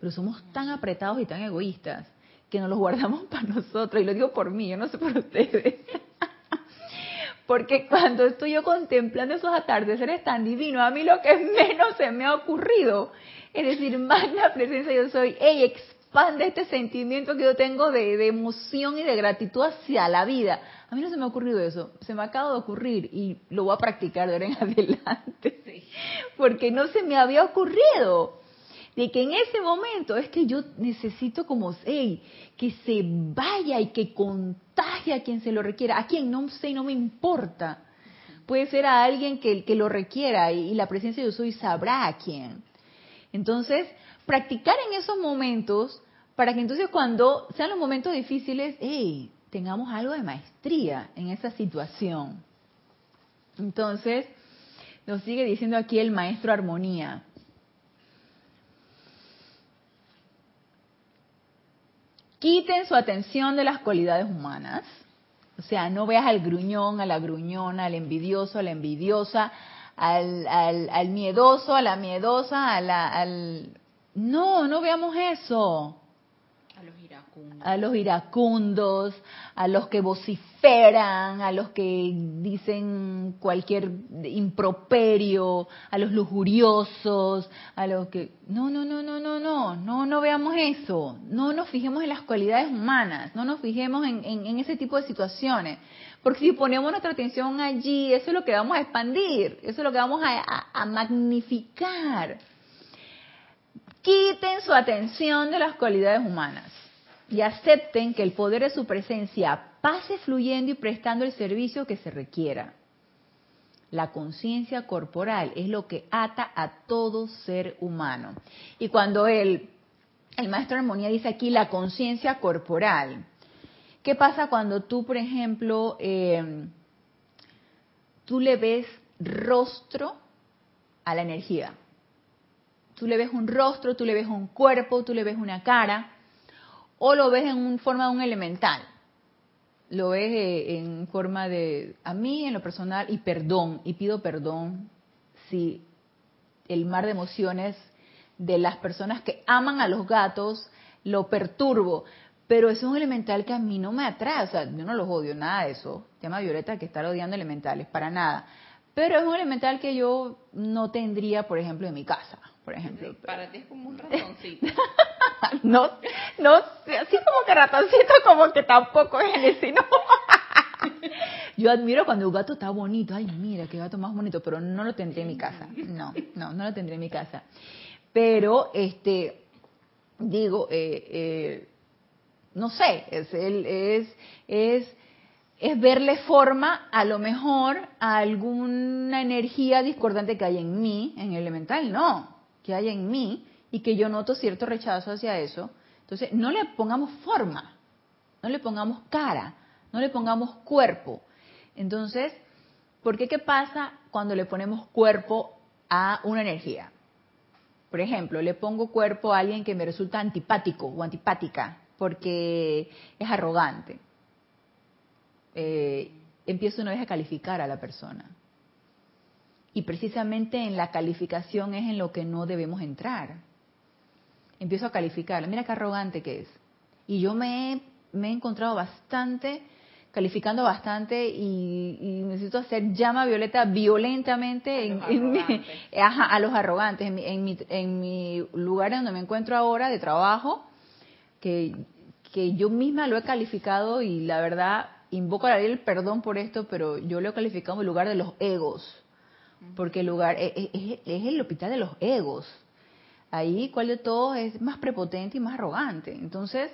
Pero somos tan apretados y tan egoístas que nos los guardamos para nosotros, y lo digo por mí, yo no sé por ustedes. Porque cuando estoy yo contemplando esos atardeceres tan divinos, a mí lo que menos se me ha ocurrido es decir, magna presencia yo soy, hey, expande este sentimiento que yo tengo de, de, emoción y de gratitud hacia la vida. A mí no se me ha ocurrido eso, se me acaba de ocurrir y lo voy a practicar de ahora en adelante, porque no se me había ocurrido de que en ese momento es que yo necesito como, hey, que se vaya y que contagie a quien se lo requiera, a quien no sé, no me importa. Puede ser a alguien que, que lo requiera y, la presencia de yo soy sabrá a quién. Entonces, practicar en esos momentos para que entonces cuando sean los momentos difíciles, hey, tengamos algo de maestría en esa situación. Entonces, nos sigue diciendo aquí el maestro Armonía. quiten su atención de las cualidades humanas. O sea, no veas al gruñón, a la gruñona, al envidioso, a la envidiosa, al, miedoso, a la miedosa, al... No, no veamos eso. A los iracundos, a los que vociferan, a los que dicen cualquier improperio, a los lujuriosos, a los que... No, no, no, no, no, no, no, no veamos eso, no nos fijemos en las cualidades humanas, no nos fijemos en, en, ese tipo de situaciones, porque si ponemos nuestra atención allí, eso es lo que vamos a expandir, eso es lo que vamos a, a magnificar. Quiten su atención de las cualidades humanas y acepten que el poder de su presencia pase fluyendo y prestando el servicio que se requiera. La conciencia corporal es lo que ata a todo ser humano. Y cuando el el maestro Armonía dice aquí la conciencia corporal. ¿Qué pasa cuando tú, por ejemplo, eh, tú le ves rostro a la energía? Tú le ves un rostro, tú le ves un cuerpo, tú le ves una cara, o lo ves en forma de un elemental. Lo ves eh, en forma de, a mí en lo personal, y perdón, y pido perdón si el mar de emociones de las personas que aman a los gatos lo perturbo. Pero es un elemental que a mí no me atrae, o sea, yo no los odio, nada de eso. Tema Violeta que estar odiando elementales, para nada. Pero es un elemental que yo no tendría, por ejemplo, en mi casa, por ejemplo. para ti es como un ratoncito. no, no, así como que ratoncito, como que tampoco es el no. Yo admiro cuando un gato está bonito. Ay, mira, qué gato más bonito, pero no lo tendría en mi casa. No, no, no lo tendría en mi casa. Pero, este, digo, eh, eh, no sé, es, es, es, es verle forma a lo mejor a alguna energía discordante que hay en mí, en elemental, no, que hay en mí y que yo noto cierto rechazo hacia eso. Entonces, no le pongamos forma, no le pongamos cara, no le pongamos cuerpo. Entonces, ¿por qué qué pasa cuando le ponemos cuerpo a una energía? Por ejemplo, le pongo cuerpo a alguien que me resulta antipático o antipática porque es arrogante. Eh, empiezo una vez a calificar a la persona. Y precisamente en la calificación es en lo que no debemos entrar. Empiezo a calificarla. Mira qué arrogante que es. Y yo me he, me he encontrado bastante calificando bastante y, necesito hacer llama violeta violentamente a los arrogantes. En, mi, en, mi, lugar donde me encuentro ahora de trabajo, que, que yo misma lo he calificado y la verdad invoco a la ley el perdón por esto, pero yo lo he calificado en lugar de los egos, porque el lugar es, es, es el hospital de los egos. Ahí, cuál de todos es más prepotente y más arrogante. Entonces,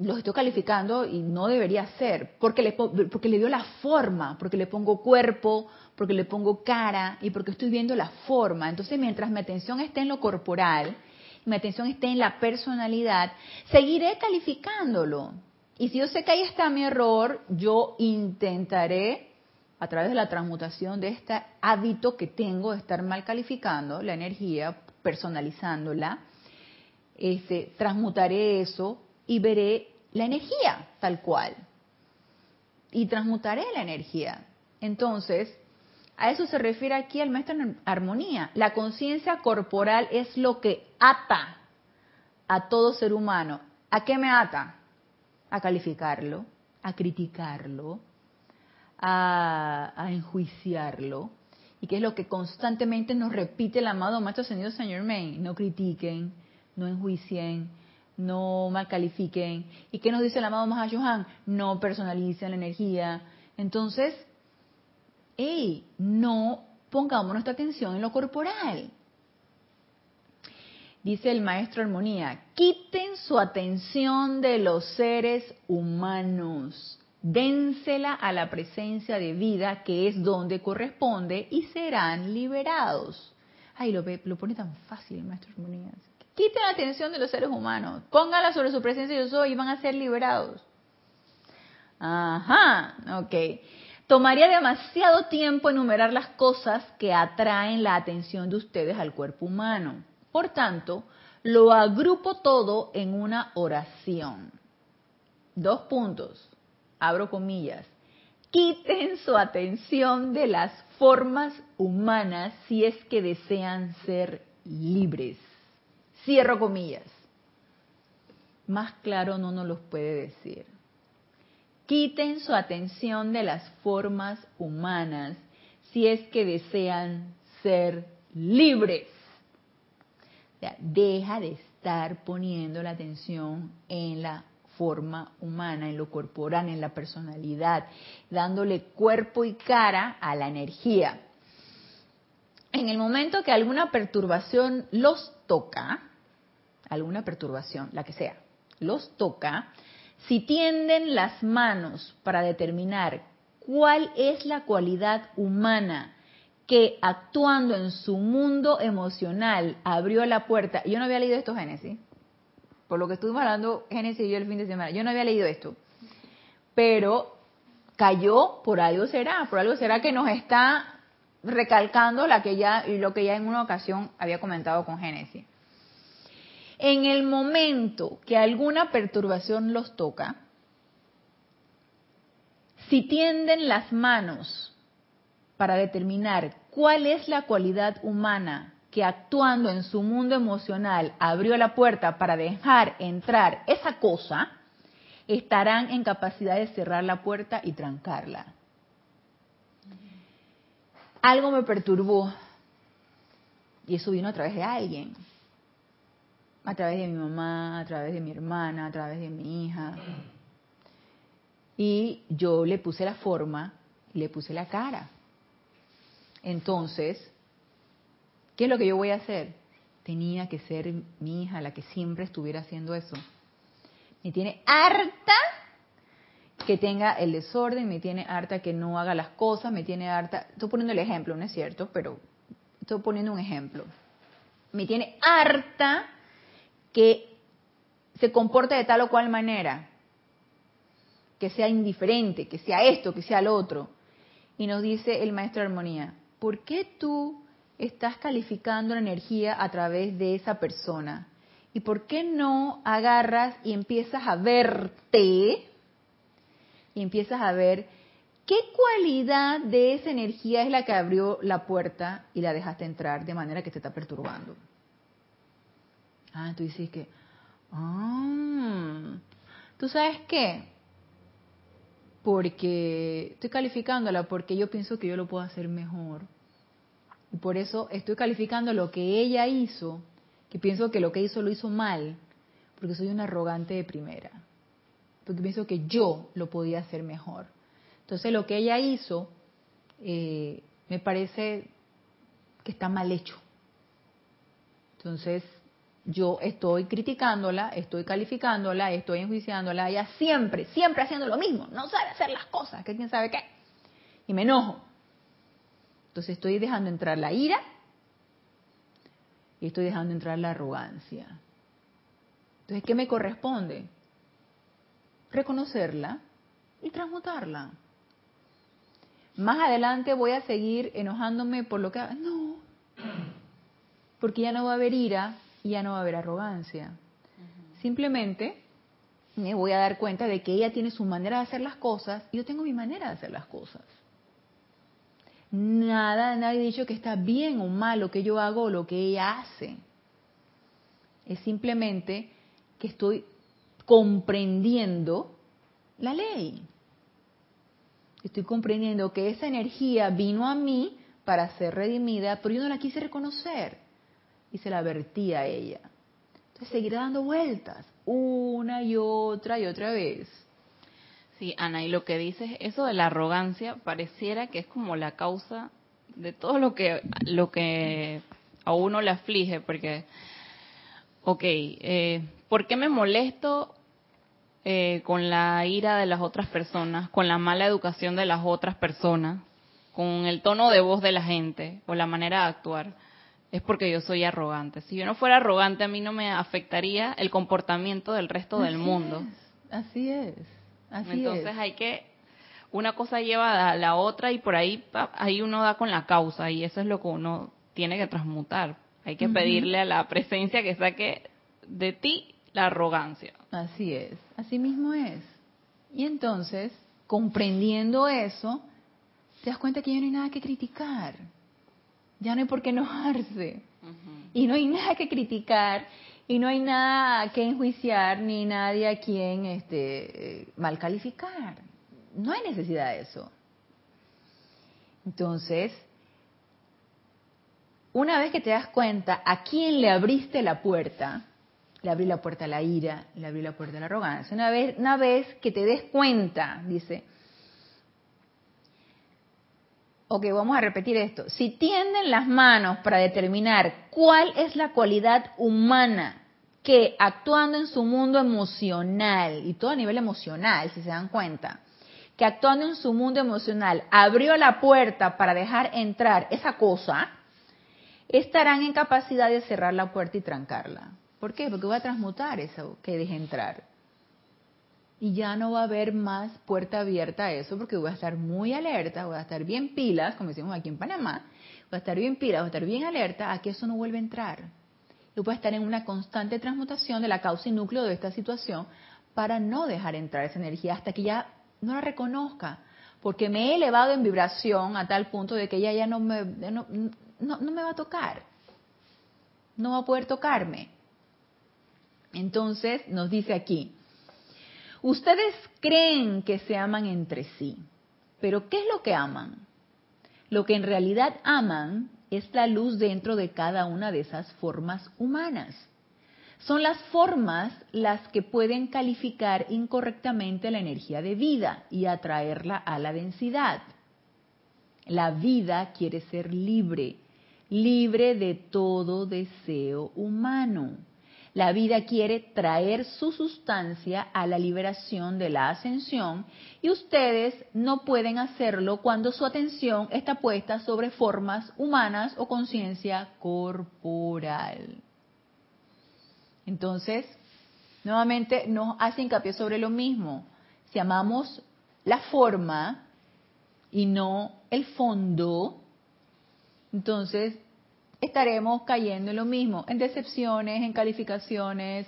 los estoy calificando y no debería ser, porque le, porque le dio la forma, porque le pongo cuerpo, porque le pongo cara y porque estoy viendo la forma. Entonces, mientras mi atención esté en lo corporal, mi atención esté en la personalidad, seguiré calificándolo. Y si yo sé que ahí está mi error, yo intentaré, a través de la transmutación de este hábito que tengo de estar mal calificando la energía, personalizándola, este, transmutaré eso y veré la energía tal cual. Y transmutaré la energía. Entonces, a eso se refiere aquí el maestro en armonía. La conciencia corporal es lo que ata a todo ser humano. ¿A qué me ata? A calificarlo, a criticarlo, a, enjuiciarlo. Y que es lo que constantemente nos repite el amado Maestro Ascendido Señor Main. No critiquen, no enjuicien, no mal califiquen. ¿Y qué nos dice el amado Mahashohan? No personalicen la energía. Entonces, hey, no pongamos nuestra atención en lo corporal. Dice el maestro Armonía, quiten su atención de los seres humanos, dénsela a la presencia de vida que es donde corresponde y serán liberados. Ay, lo, lo pone tan fácil maestro Armonía. Quiten la atención de los seres humanos, pónganla sobre su presencia yo soy y van a ser liberados. Ajá, ok. Tomaría demasiado tiempo enumerar las cosas que atraen la atención de ustedes al cuerpo humano. Por tanto, lo agrupo todo en una oración. Dos puntos, abro comillas. Quiten su atención de las formas humanas si es que desean ser libres. Cierro comillas. Más claro no nos los puede decir. Quiten su atención de las formas humanas si es que desean ser libres. deja de estar poniendo la atención en la forma humana, en lo corporal, en la personalidad, dándole cuerpo y cara a la energía. En el momento que alguna perturbación los toca, alguna perturbación, la que sea, los toca, si tienden las manos para determinar cuál es la cualidad humana que actuando en su mundo emocional abrió la puerta, yo no había leído esto Génesis, por lo que estuvimos hablando Génesis y yo el fin de semana, yo no había leído esto, pero cayó, por algo será, por algo será que nos está recalcando lo que ya en una ocasión había comentado con Génesis. En el momento que alguna perturbación los toca, si tienden las manos para determinar cuál es la cualidad humana que actuando en su mundo emocional abrió la puerta para dejar entrar esa cosa, estarán en capacidad de cerrar la puerta y trancarla. Algo me perturbó y eso vino a través de alguien, a través de mi mamá, a través de mi hermana, a través de mi hija. Y yo le puse la forma, le puse la cara. Entonces, ¿qué es lo que yo voy a hacer? Tenía que ser mi hija la que siempre estuviera haciendo eso. Me tiene harta que tenga el desorden, me tiene harta que no haga las cosas, me tiene harta, estoy poniendo el ejemplo, no es cierto, pero estoy poniendo un ejemplo. Me tiene harta que se comporte de tal o cual manera, que sea indiferente, que sea esto, que sea lo otro. Y nos dice el maestro de armonía, ¿por qué tú estás calificando la energía a través de esa persona? ¿Y por qué no agarras y empiezas a verte y empiezas a ver qué cualidad de esa energía es la que abrió la puerta y la dejaste entrar de manera que te está perturbando? Ah, tú dices que, ah, ¿tú sabes qué? porque estoy calificándola porque yo pienso que yo lo puedo hacer mejor. Y por eso estoy calificando lo que ella hizo, que pienso que lo que hizo lo hizo mal, porque soy una arrogante de primera. Porque pienso que yo lo podía hacer mejor. Entonces lo que ella hizo eh, me parece que está mal hecho. Entonces yo estoy criticándola, estoy calificándola, estoy enjuiciándola, ella siempre, siempre haciendo lo mismo, no sabe hacer las cosas, que quién sabe qué. Y me enojo. Entonces estoy dejando entrar la ira y estoy dejando entrar la arrogancia. Entonces, ¿qué me corresponde? Reconocerla y transmutarla. Más adelante voy a seguir enojándome por lo que... No, porque ya no va a haber ira, y ya no va a haber arrogancia. Simplemente me voy a dar cuenta de que ella tiene su manera de hacer las cosas y yo tengo mi manera de hacer las cosas. Nada, nadie ha dicho que está bien o mal lo que yo hago o lo que ella hace. Es simplemente que estoy comprendiendo la ley. Estoy comprendiendo que esa energía vino a mí para ser redimida, pero yo no la quise reconocer y se la vertía a ella. Entonces seguirá dando vueltas una y otra y otra vez. Sí, Ana, y lo que dices, eso de la arrogancia, pareciera que es como la causa de todo lo que, lo que a uno le aflige, porque, ok, eh, ¿por qué me molesto eh, con la ira de las otras personas, con la mala educación de las otras personas, con el tono de voz de la gente o la manera de actuar? es porque yo soy arrogante. Si yo no fuera arrogante, a mí no me afectaría el comportamiento del resto del mundo. así es. Así Entonces hay que una cosa lleva a la otra y por ahí ahí uno da con la causa y eso es lo que uno tiene que transmutar. Hay que pedirle a la presencia que saque de ti la arrogancia. Así es, así mismo es. Y entonces, comprendiendo eso, te das cuenta que ya no hay nada que criticar ya no hay por qué enojarse. Y no hay nada que criticar y no hay nada que enjuiciar ni nadie a quien este, mal calificar. No hay necesidad de eso. Entonces, una vez que te das cuenta a quién le abriste la puerta, le abrí la puerta a la ira, le abrí la puerta a la arrogancia. Una vez, una vez que te des cuenta, dice, ok, vamos a repetir esto, si tienden las manos para determinar cuál es la cualidad humana que actuando en su mundo emocional, y todo a nivel emocional, si se dan cuenta, que actuando en su mundo emocional abrió la puerta para dejar entrar esa cosa, estarán en capacidad de cerrar la puerta y trancarla. ¿Por qué? Porque voy a transmutar eso que deje entrar. Y ya no va a haber más puerta abierta a eso porque voy a estar muy alerta, voy a estar bien pilas, como decimos aquí en Panamá, voy a estar bien pilas, voy a estar bien alerta a que eso no vuelva a entrar. Yo a estar en una constante transmutación de la causa y núcleo de esta situación para no dejar entrar esa energía hasta que ya no la reconozca, porque me he elevado en vibración a tal punto de que ella ya no me, no, no me va a tocar, no va a poder tocarme. Entonces nos dice aquí, ustedes creen que se aman entre sí, pero ¿qué es lo que aman? Lo que en realidad aman es la luz dentro de cada una de esas formas humanas. Son las formas las que pueden calificar incorrectamente la energía de vida y atraerla a la densidad. La vida quiere ser libre, libre de todo deseo humano. La vida quiere traer su sustancia a la liberación de la ascensión y ustedes no pueden hacerlo cuando su atención está puesta sobre formas humanas o conciencia corporal. Entonces, nuevamente nos hace hincapié sobre lo mismo. Si amamos la forma y no el fondo, entonces estaremos cayendo en lo mismo, en decepciones, en calificaciones,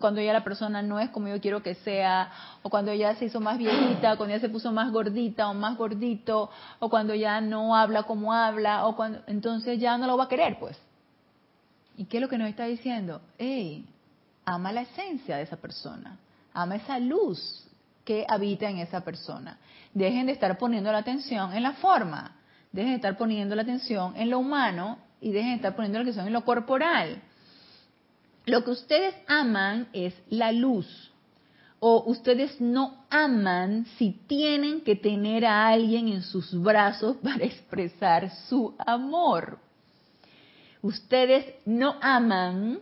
cuando ya la persona no es como yo quiero que sea, o cuando ya se hizo más viejita, cuando ya se puso más gordita o más gordito, o cuando ya no habla como habla, o cuando entonces ya no lo va a querer, pues. ¿Y qué es lo que nos está diciendo? Hey, ama la esencia de esa persona, ama esa luz que habita en esa persona. Dejen de estar poniendo la atención en la forma, dejen de estar poniendo la atención en lo humano y dejen de estar poniendo la atención en lo corporal. Lo que ustedes aman es la luz. O ustedes no aman si tienen que tener a alguien en sus brazos para expresar su amor. Ustedes no aman,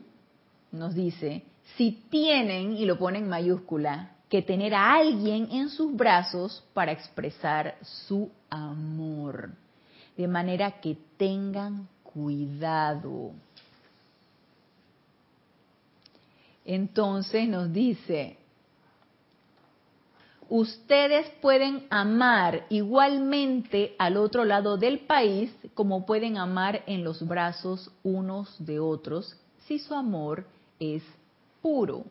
nos dice, si tienen, y lo ponen en mayúscula, que tener a alguien en sus brazos para expresar su amor. De manera que tengan cuidado. Entonces nos dice, ustedes pueden amar igualmente al otro lado del país como pueden amar en los brazos unos de otros si su amor es puro.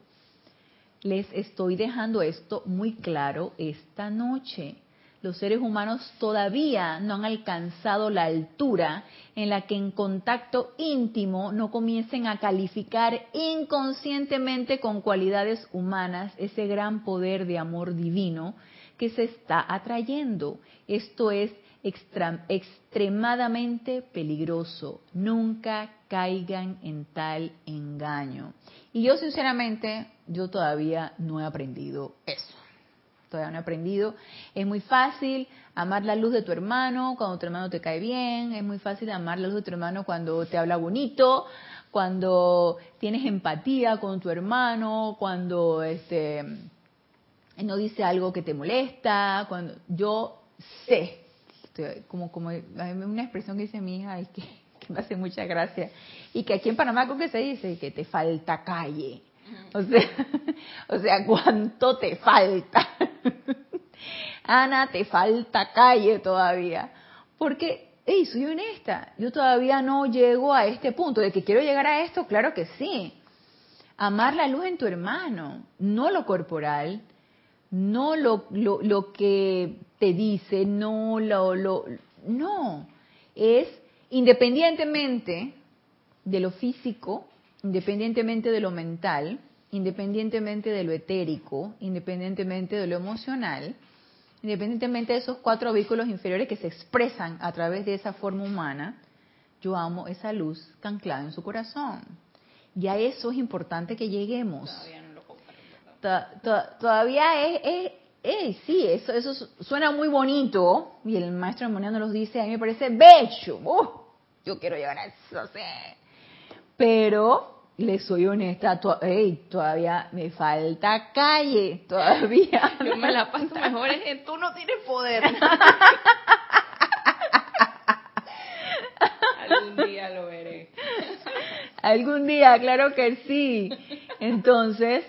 Les estoy dejando esto muy claro esta noche. Los seres humanos todavía no han alcanzado la altura en la que en contacto íntimo no comiencen a calificar inconscientemente con cualidades humanas ese gran poder de amor divino que se está atrayendo. Esto es extremadamente peligroso. Nunca caigan en tal engaño. Y yo sinceramente, yo todavía no he aprendido eso. Todavía no he aprendido. Es muy fácil amar la luz de tu hermano cuando tu hermano te cae bien. Es muy fácil amar la luz de tu hermano cuando te habla bonito, cuando tienes empatía con tu hermano, cuando este no dice algo que te molesta. Cuando yo sé, como como una expresión que dice mi hija es que me hace mucha gracia. Y que aquí en Panamá, ¿cómo que se dice? Que te falta calle. O sea, o sea, ¿cuánto te falta? Ana, te falta calle todavía. Porque, hey, soy honesta, yo todavía no llego a este punto de que quiero llegar a esto, claro que sí. Amar la luz en tu hermano, no lo corporal, no lo, lo, lo que te dice, no lo, lo, no, es independientemente de lo físico, independientemente de lo mental, independientemente de lo etérico, independientemente de lo emocional, independientemente de esos cuatro vehículos inferiores que se expresan a través de esa forma humana, yo amo esa luz anclada en su corazón. Y a eso es importante que lleguemos. Todavía es, es, sí, eso, eso suena muy bonito, y el maestro de nos lo dice, a mí me parece bello, uh, yo quiero llegar a eso, sí. Pero le soy honesta, todavía me falta calle, todavía. Yo me la paso mejor, es que tú no tienes poder. Algún día lo veré. Algún día, claro que sí. Entonces,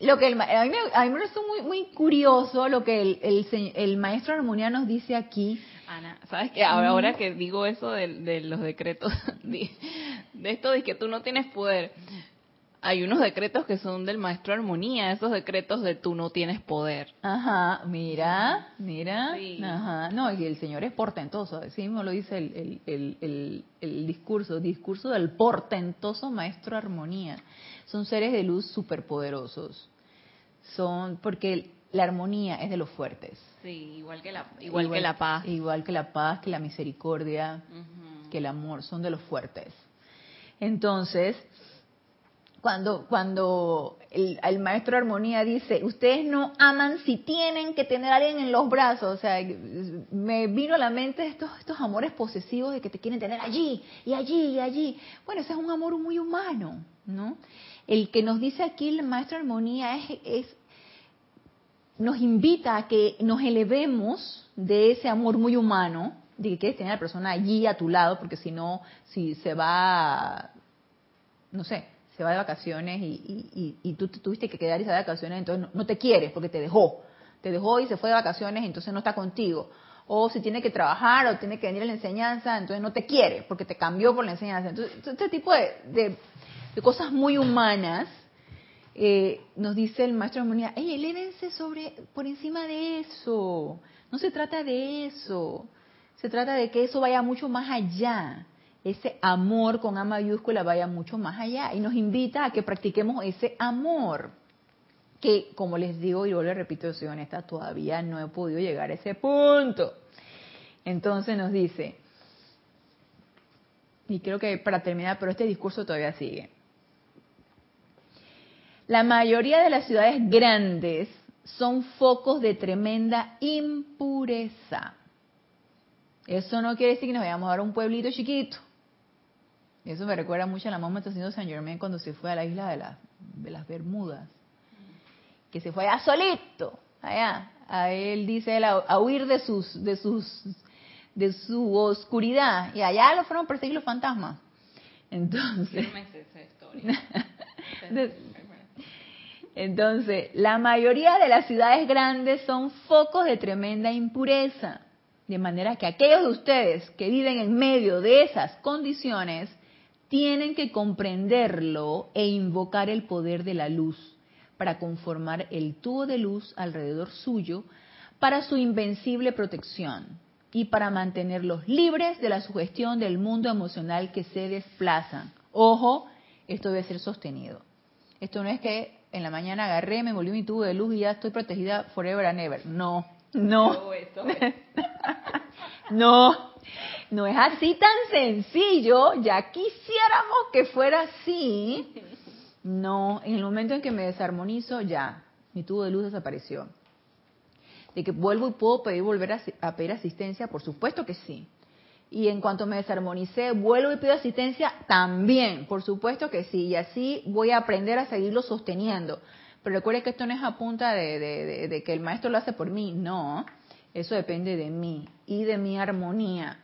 lo que el, a, mí me, a mí me resulta muy, muy curioso lo que el, el, el maestro armonía nos dice aquí. Ana, ¿sabes qué? Ahora, ahora que digo eso de, de los decretos, de, de, esto de que tú no tienes poder, hay unos decretos que son del maestro armonía, esos decretos de tú no tienes poder. Ajá, mira, mira. Sí. Ajá, no, y el Señor es portentoso, así mismo lo dice el, el, el, el, discurso, discurso del portentoso maestro armonía. Son seres de luz superpoderosos. Son, porque la armonía es de los fuertes. Sí, igual que la, igual, igual que la paz. Igual que la paz, que la misericordia, uh -huh. que el amor, son de los fuertes. Entonces, cuando, cuando el, el, maestro Armonía dice, ustedes no aman si tienen que tener a alguien en los brazos, o sea, me vino a la mente estos, estos amores posesivos de que te quieren tener allí y allí y allí. Bueno, ese es un amor muy humano, ¿no? El que nos dice aquí el maestro Armonía es, es nos invita a que nos elevemos de ese amor muy humano, de que quieres tener a la persona allí a tu lado, porque si no, si se va, no sé, se va de vacaciones y, y, tú te tuviste que quedar y se va de vacaciones, entonces no, no, te quieres porque te dejó. Te dejó y se fue de vacaciones, entonces no está contigo. O si tiene que trabajar o tiene que venir a la enseñanza, entonces no te quiere porque te cambió por la enseñanza. Entonces, este tipo de, de, de cosas muy humanas, eh, nos dice el maestro de armonía, hey, elévense sobre, por encima de eso. No se trata de eso. Se trata de que eso vaya mucho más allá ese amor con A mayúscula vaya mucho más allá y nos invita a que practiquemos ese amor. Que, como les digo, y yo le repito, soy honesta, todavía no he podido llegar a ese punto. Entonces nos dice, y creo que para terminar, pero este discurso todavía sigue. La mayoría de las ciudades grandes son focos de tremenda impureza. Eso no quiere decir que nos vayamos a dar un pueblito chiquito. Eso me recuerda mucho a la mamá de Saint Germain cuando se fue a la isla de, la, de las Bermudas. Que se fue allá solito, allá. A él dice él, a, a, huir de sus, de sus, de su oscuridad. Y allá lo fueron a perseguir los fantasmas. Entonces. Entonces, la mayoría de las ciudades grandes son focos de tremenda impureza. De manera que aquellos de ustedes que viven en medio de esas condiciones tienen que comprenderlo e invocar el poder de la luz para conformar el tubo de luz alrededor suyo para su invencible protección y para mantenerlos libres de la sugestión del mundo emocional que se desplazan. Ojo, esto debe ser sostenido. Esto no es que en la mañana agarré, me volví mi tubo de luz y ya estoy protegida forever and ever. No, no. no. No es así tan sencillo, ya quisiéramos que fuera así. No, en el momento en que me desarmonizo, ya, mi tubo de luz desapareció. De que vuelvo y puedo pedir volver a, a pedir asistencia, por supuesto que sí. Y en cuanto me desarmonicé, vuelvo y pido asistencia también, por supuesto que sí. Y así voy a aprender a seguirlo sosteniendo. Pero recuerde que esto no es a punta de, de, que el maestro lo hace por mí, no. Eso depende de mí y de mi armonía.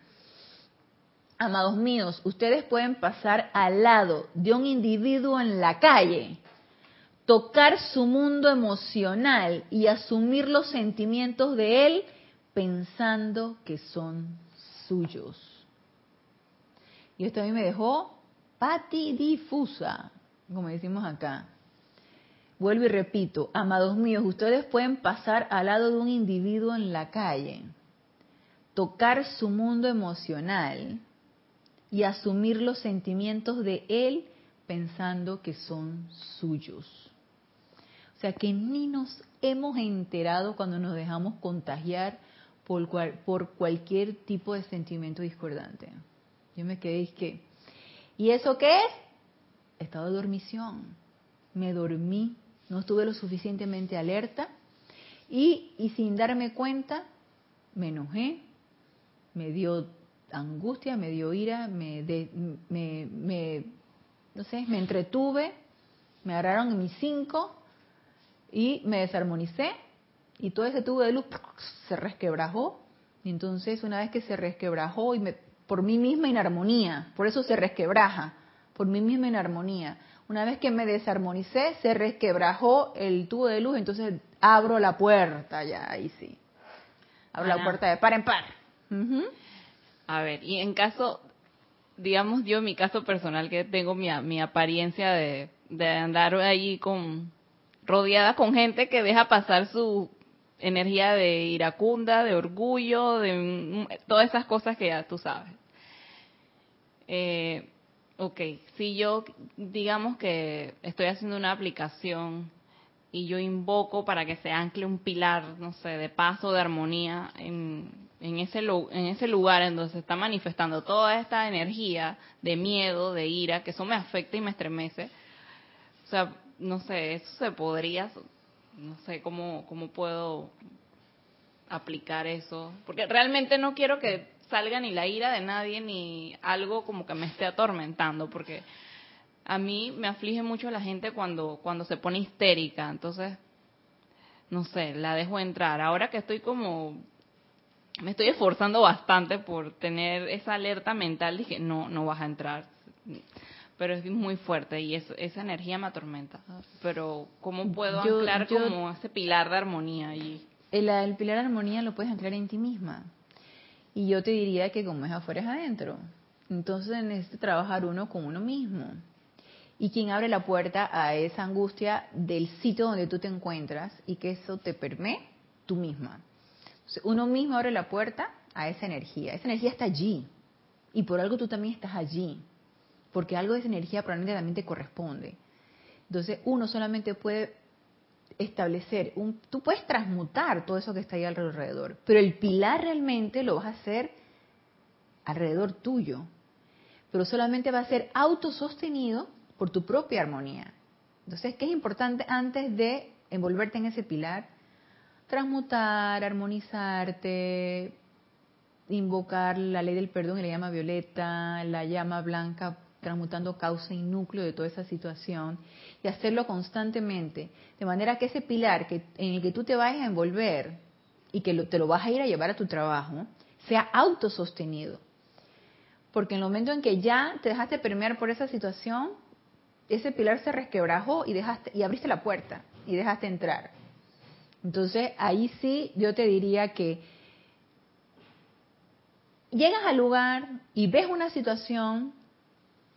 Amados míos, ustedes pueden pasar al lado de un individuo en la calle, tocar su mundo emocional y asumir los sentimientos de él pensando que son suyos. Y esto a mí me dejó patidifusa, como decimos acá. Vuelvo y repito, amados míos, ustedes pueden pasar al lado de un individuo en la calle, tocar su mundo emocional y asumir los sentimientos de él pensando que son suyos. O sea que ni nos hemos enterado cuando nos dejamos contagiar por, cual, por cualquier tipo de sentimiento discordante. Yo me quedé que, ¿y eso qué es? Estado de dormición. Me dormí, no estuve lo suficientemente alerta y, y sin darme cuenta me enojé, me dio angustia, me dio ira, me, de, me, me, no sé, me entretuve, me agarraron mis cinco y me desarmonicé y todo ese tubo de luz se resquebrajó. Y entonces una vez que se resquebrajó y me, por mí misma en armonía, por eso se resquebraja, por mí misma en armonía. Una vez que me desarmonicé, se resquebrajó el tubo de luz, entonces abro la puerta, ya, ahí sí. Abro la puerta de par en par. A ver, y en caso, digamos yo, mi caso personal, que tengo mi, mi apariencia de, de andar ahí con rodeada con gente que deja pasar su energía de iracunda, de orgullo, de todas esas cosas que ya tú sabes. Eh, ok, si yo digamos que estoy haciendo una aplicación y yo invoco para que se ancle un pilar, no sé, de paso, de armonía en, en, ese, en ese lugar en donde se está manifestando toda esta energía de miedo, de ira, que eso me afecta y me estremece. O sea, no sé, eso se podría, no sé cómo, cómo puedo aplicar eso, porque realmente no quiero que salga ni la ira de nadie ni algo como que me esté atormentando, porque a mí me aflige mucho la gente cuando cuando se pone histérica, entonces no sé, la dejo entrar. Ahora que estoy como me estoy esforzando bastante por tener esa alerta mental, dije, no, no vas a entrar pero es muy fuerte y esa energía me atormenta. Pero ¿cómo puedo anclar como ese pilar de armonía? El, el, pilar de armonía lo puedes anclar en ti misma. Y yo te diría que como es afuera es adentro. Entonces necesitas trabajar uno con uno mismo. Y quien abre la puerta a esa angustia del sitio donde tú te encuentras y que eso te permee, tú misma. uno mismo abre la puerta a esa energía. Esa energía está allí. Y por algo tú también estás allí porque algo de esa energía probablemente también te corresponde. Entonces uno solamente puede establecer, un, tú puedes transmutar todo eso que está ahí alrededor, pero el pilar realmente lo vas a hacer alrededor tuyo, pero solamente va a ser autosostenido por tu propia armonía. Entonces, ¿qué es importante antes de envolverte en ese pilar? Transmutar, armonizarte, invocar la ley del perdón y la llama violeta, la llama blanca transmutando causa y núcleo de toda esa situación y hacerlo constantemente, de manera que ese pilar que, en el que tú te vayas a envolver y que te lo vas a ir a llevar a tu trabajo, sea autosostenido. Porque en el momento en que ya te dejaste permear por esa situación, ese pilar se resquebrajó y, dejaste, y abriste la puerta y dejaste entrar. Entonces ahí sí yo te diría que llegas al lugar y ves una situación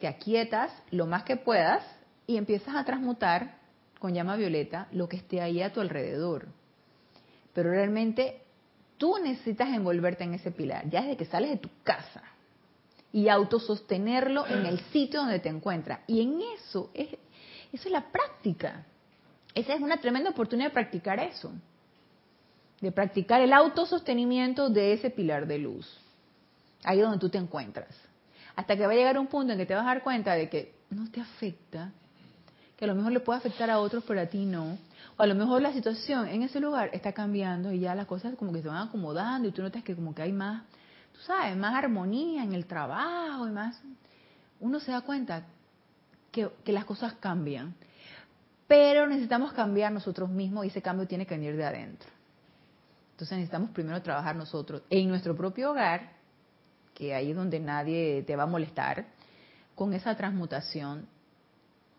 te aquietas lo más que puedas y empiezas a transmutar con llama violeta lo que esté ahí a tu alrededor. Pero realmente tú necesitas envolverte en ese pilar, ya desde que sales de tu casa, y autosostenerlo en el sitio donde te encuentras. Y en eso, es, eso es la práctica. Esa es una tremenda oportunidad de practicar eso, de practicar el autosostenimiento de ese pilar de luz, ahí donde tú te encuentras hasta que va a llegar un punto en que te vas a dar cuenta de que no te afecta, que a lo mejor le puede afectar a otros, pero a ti no. O a lo mejor la situación en ese lugar está cambiando y ya las cosas como que se van acomodando y tú notas que como que hay más, tú sabes, más armonía en el trabajo y más... Uno se da cuenta que, que las cosas cambian, pero necesitamos cambiar nosotros mismos y ese cambio tiene que venir de adentro. Entonces necesitamos primero trabajar nosotros en nuestro propio hogar que ahí es donde nadie te va a molestar, con esa transmutación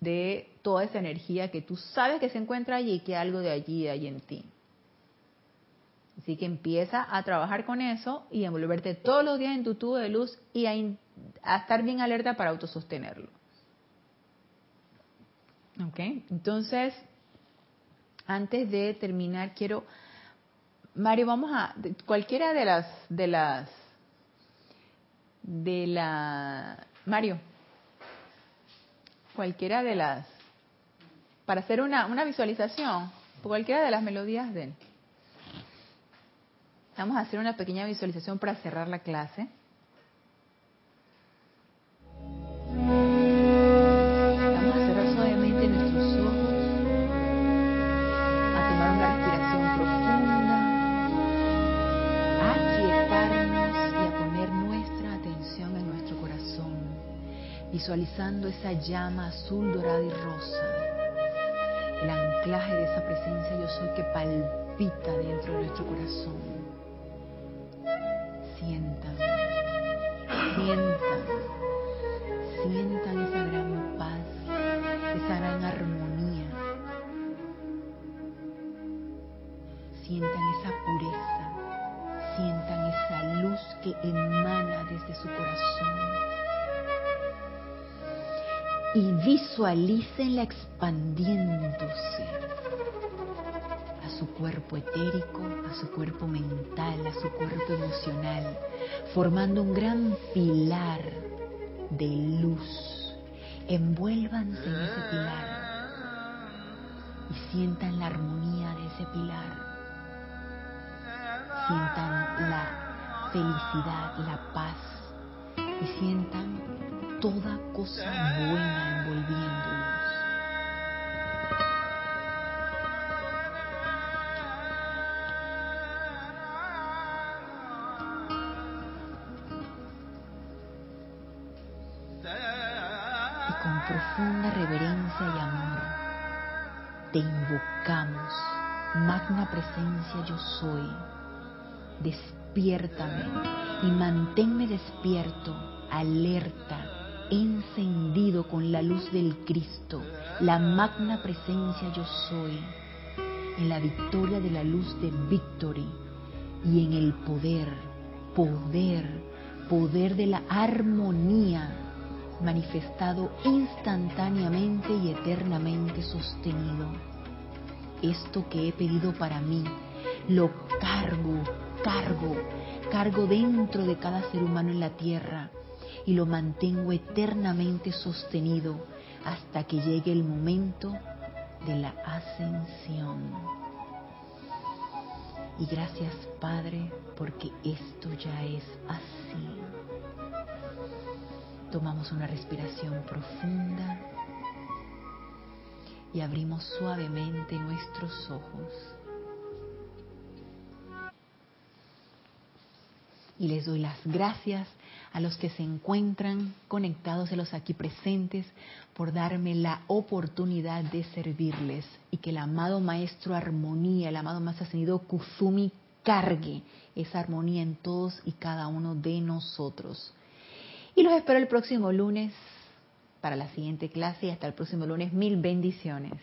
de toda esa energía que tú sabes que se encuentra allí y que algo de allí hay en ti. Así que empieza a trabajar con eso y a envolverte todos los días en tu tubo de luz y a, a estar bien alerta para autosostenerlo. ¿Ok? Entonces, antes de terminar, quiero, Mario, vamos a, cualquiera de las, de las de la... Mario, cualquiera de las... Para hacer una, una visualización, cualquiera de las melodías de... Vamos a hacer una pequeña visualización para cerrar la clase. visualizando esa llama azul, dorada y rosa, el anclaje de esa presencia yo soy que palpita dentro de nuestro corazón. Sientan, sientan, sientan esa gran paz, esa gran armonía. Sientan esa pureza, sientan esa luz que emana desde su corazón y visualícenla expandiéndose a su cuerpo etérico, a su cuerpo mental, a su cuerpo emocional, formando un gran pilar de luz. Envuélvanse en ese pilar y sientan la armonía de ese pilar. Sientan la felicidad, la paz y sientan toda cosa buena envolviéndolos. Y con profunda reverencia y amor te invocamos, magna presencia yo soy. Despiértame y manténme despierto, alerta, encendido con la luz del Cristo, la magna presencia yo soy, en la victoria de la luz de Victory y en el poder, poder, poder de la armonía manifestado instantáneamente y eternamente sostenido. Esto que he pedido para mí, lo cargo, cargo, cargo dentro de cada ser humano en la tierra y lo mantengo eternamente sostenido hasta que llegue el momento de la ascensión. Y gracias Padre porque esto ya es así. Tomamos una respiración profunda y abrimos suavemente nuestros ojos. Y les doy las gracias a los que se encuentran conectados, a los aquí presentes, por darme la oportunidad de servirles y que el amado Maestro Armonía, el amado Más Ascendido Kuzumi, cargue esa armonía en todos y cada uno de nosotros. Y los espero el próximo lunes para la siguiente clase y hasta el próximo lunes. Mil bendiciones.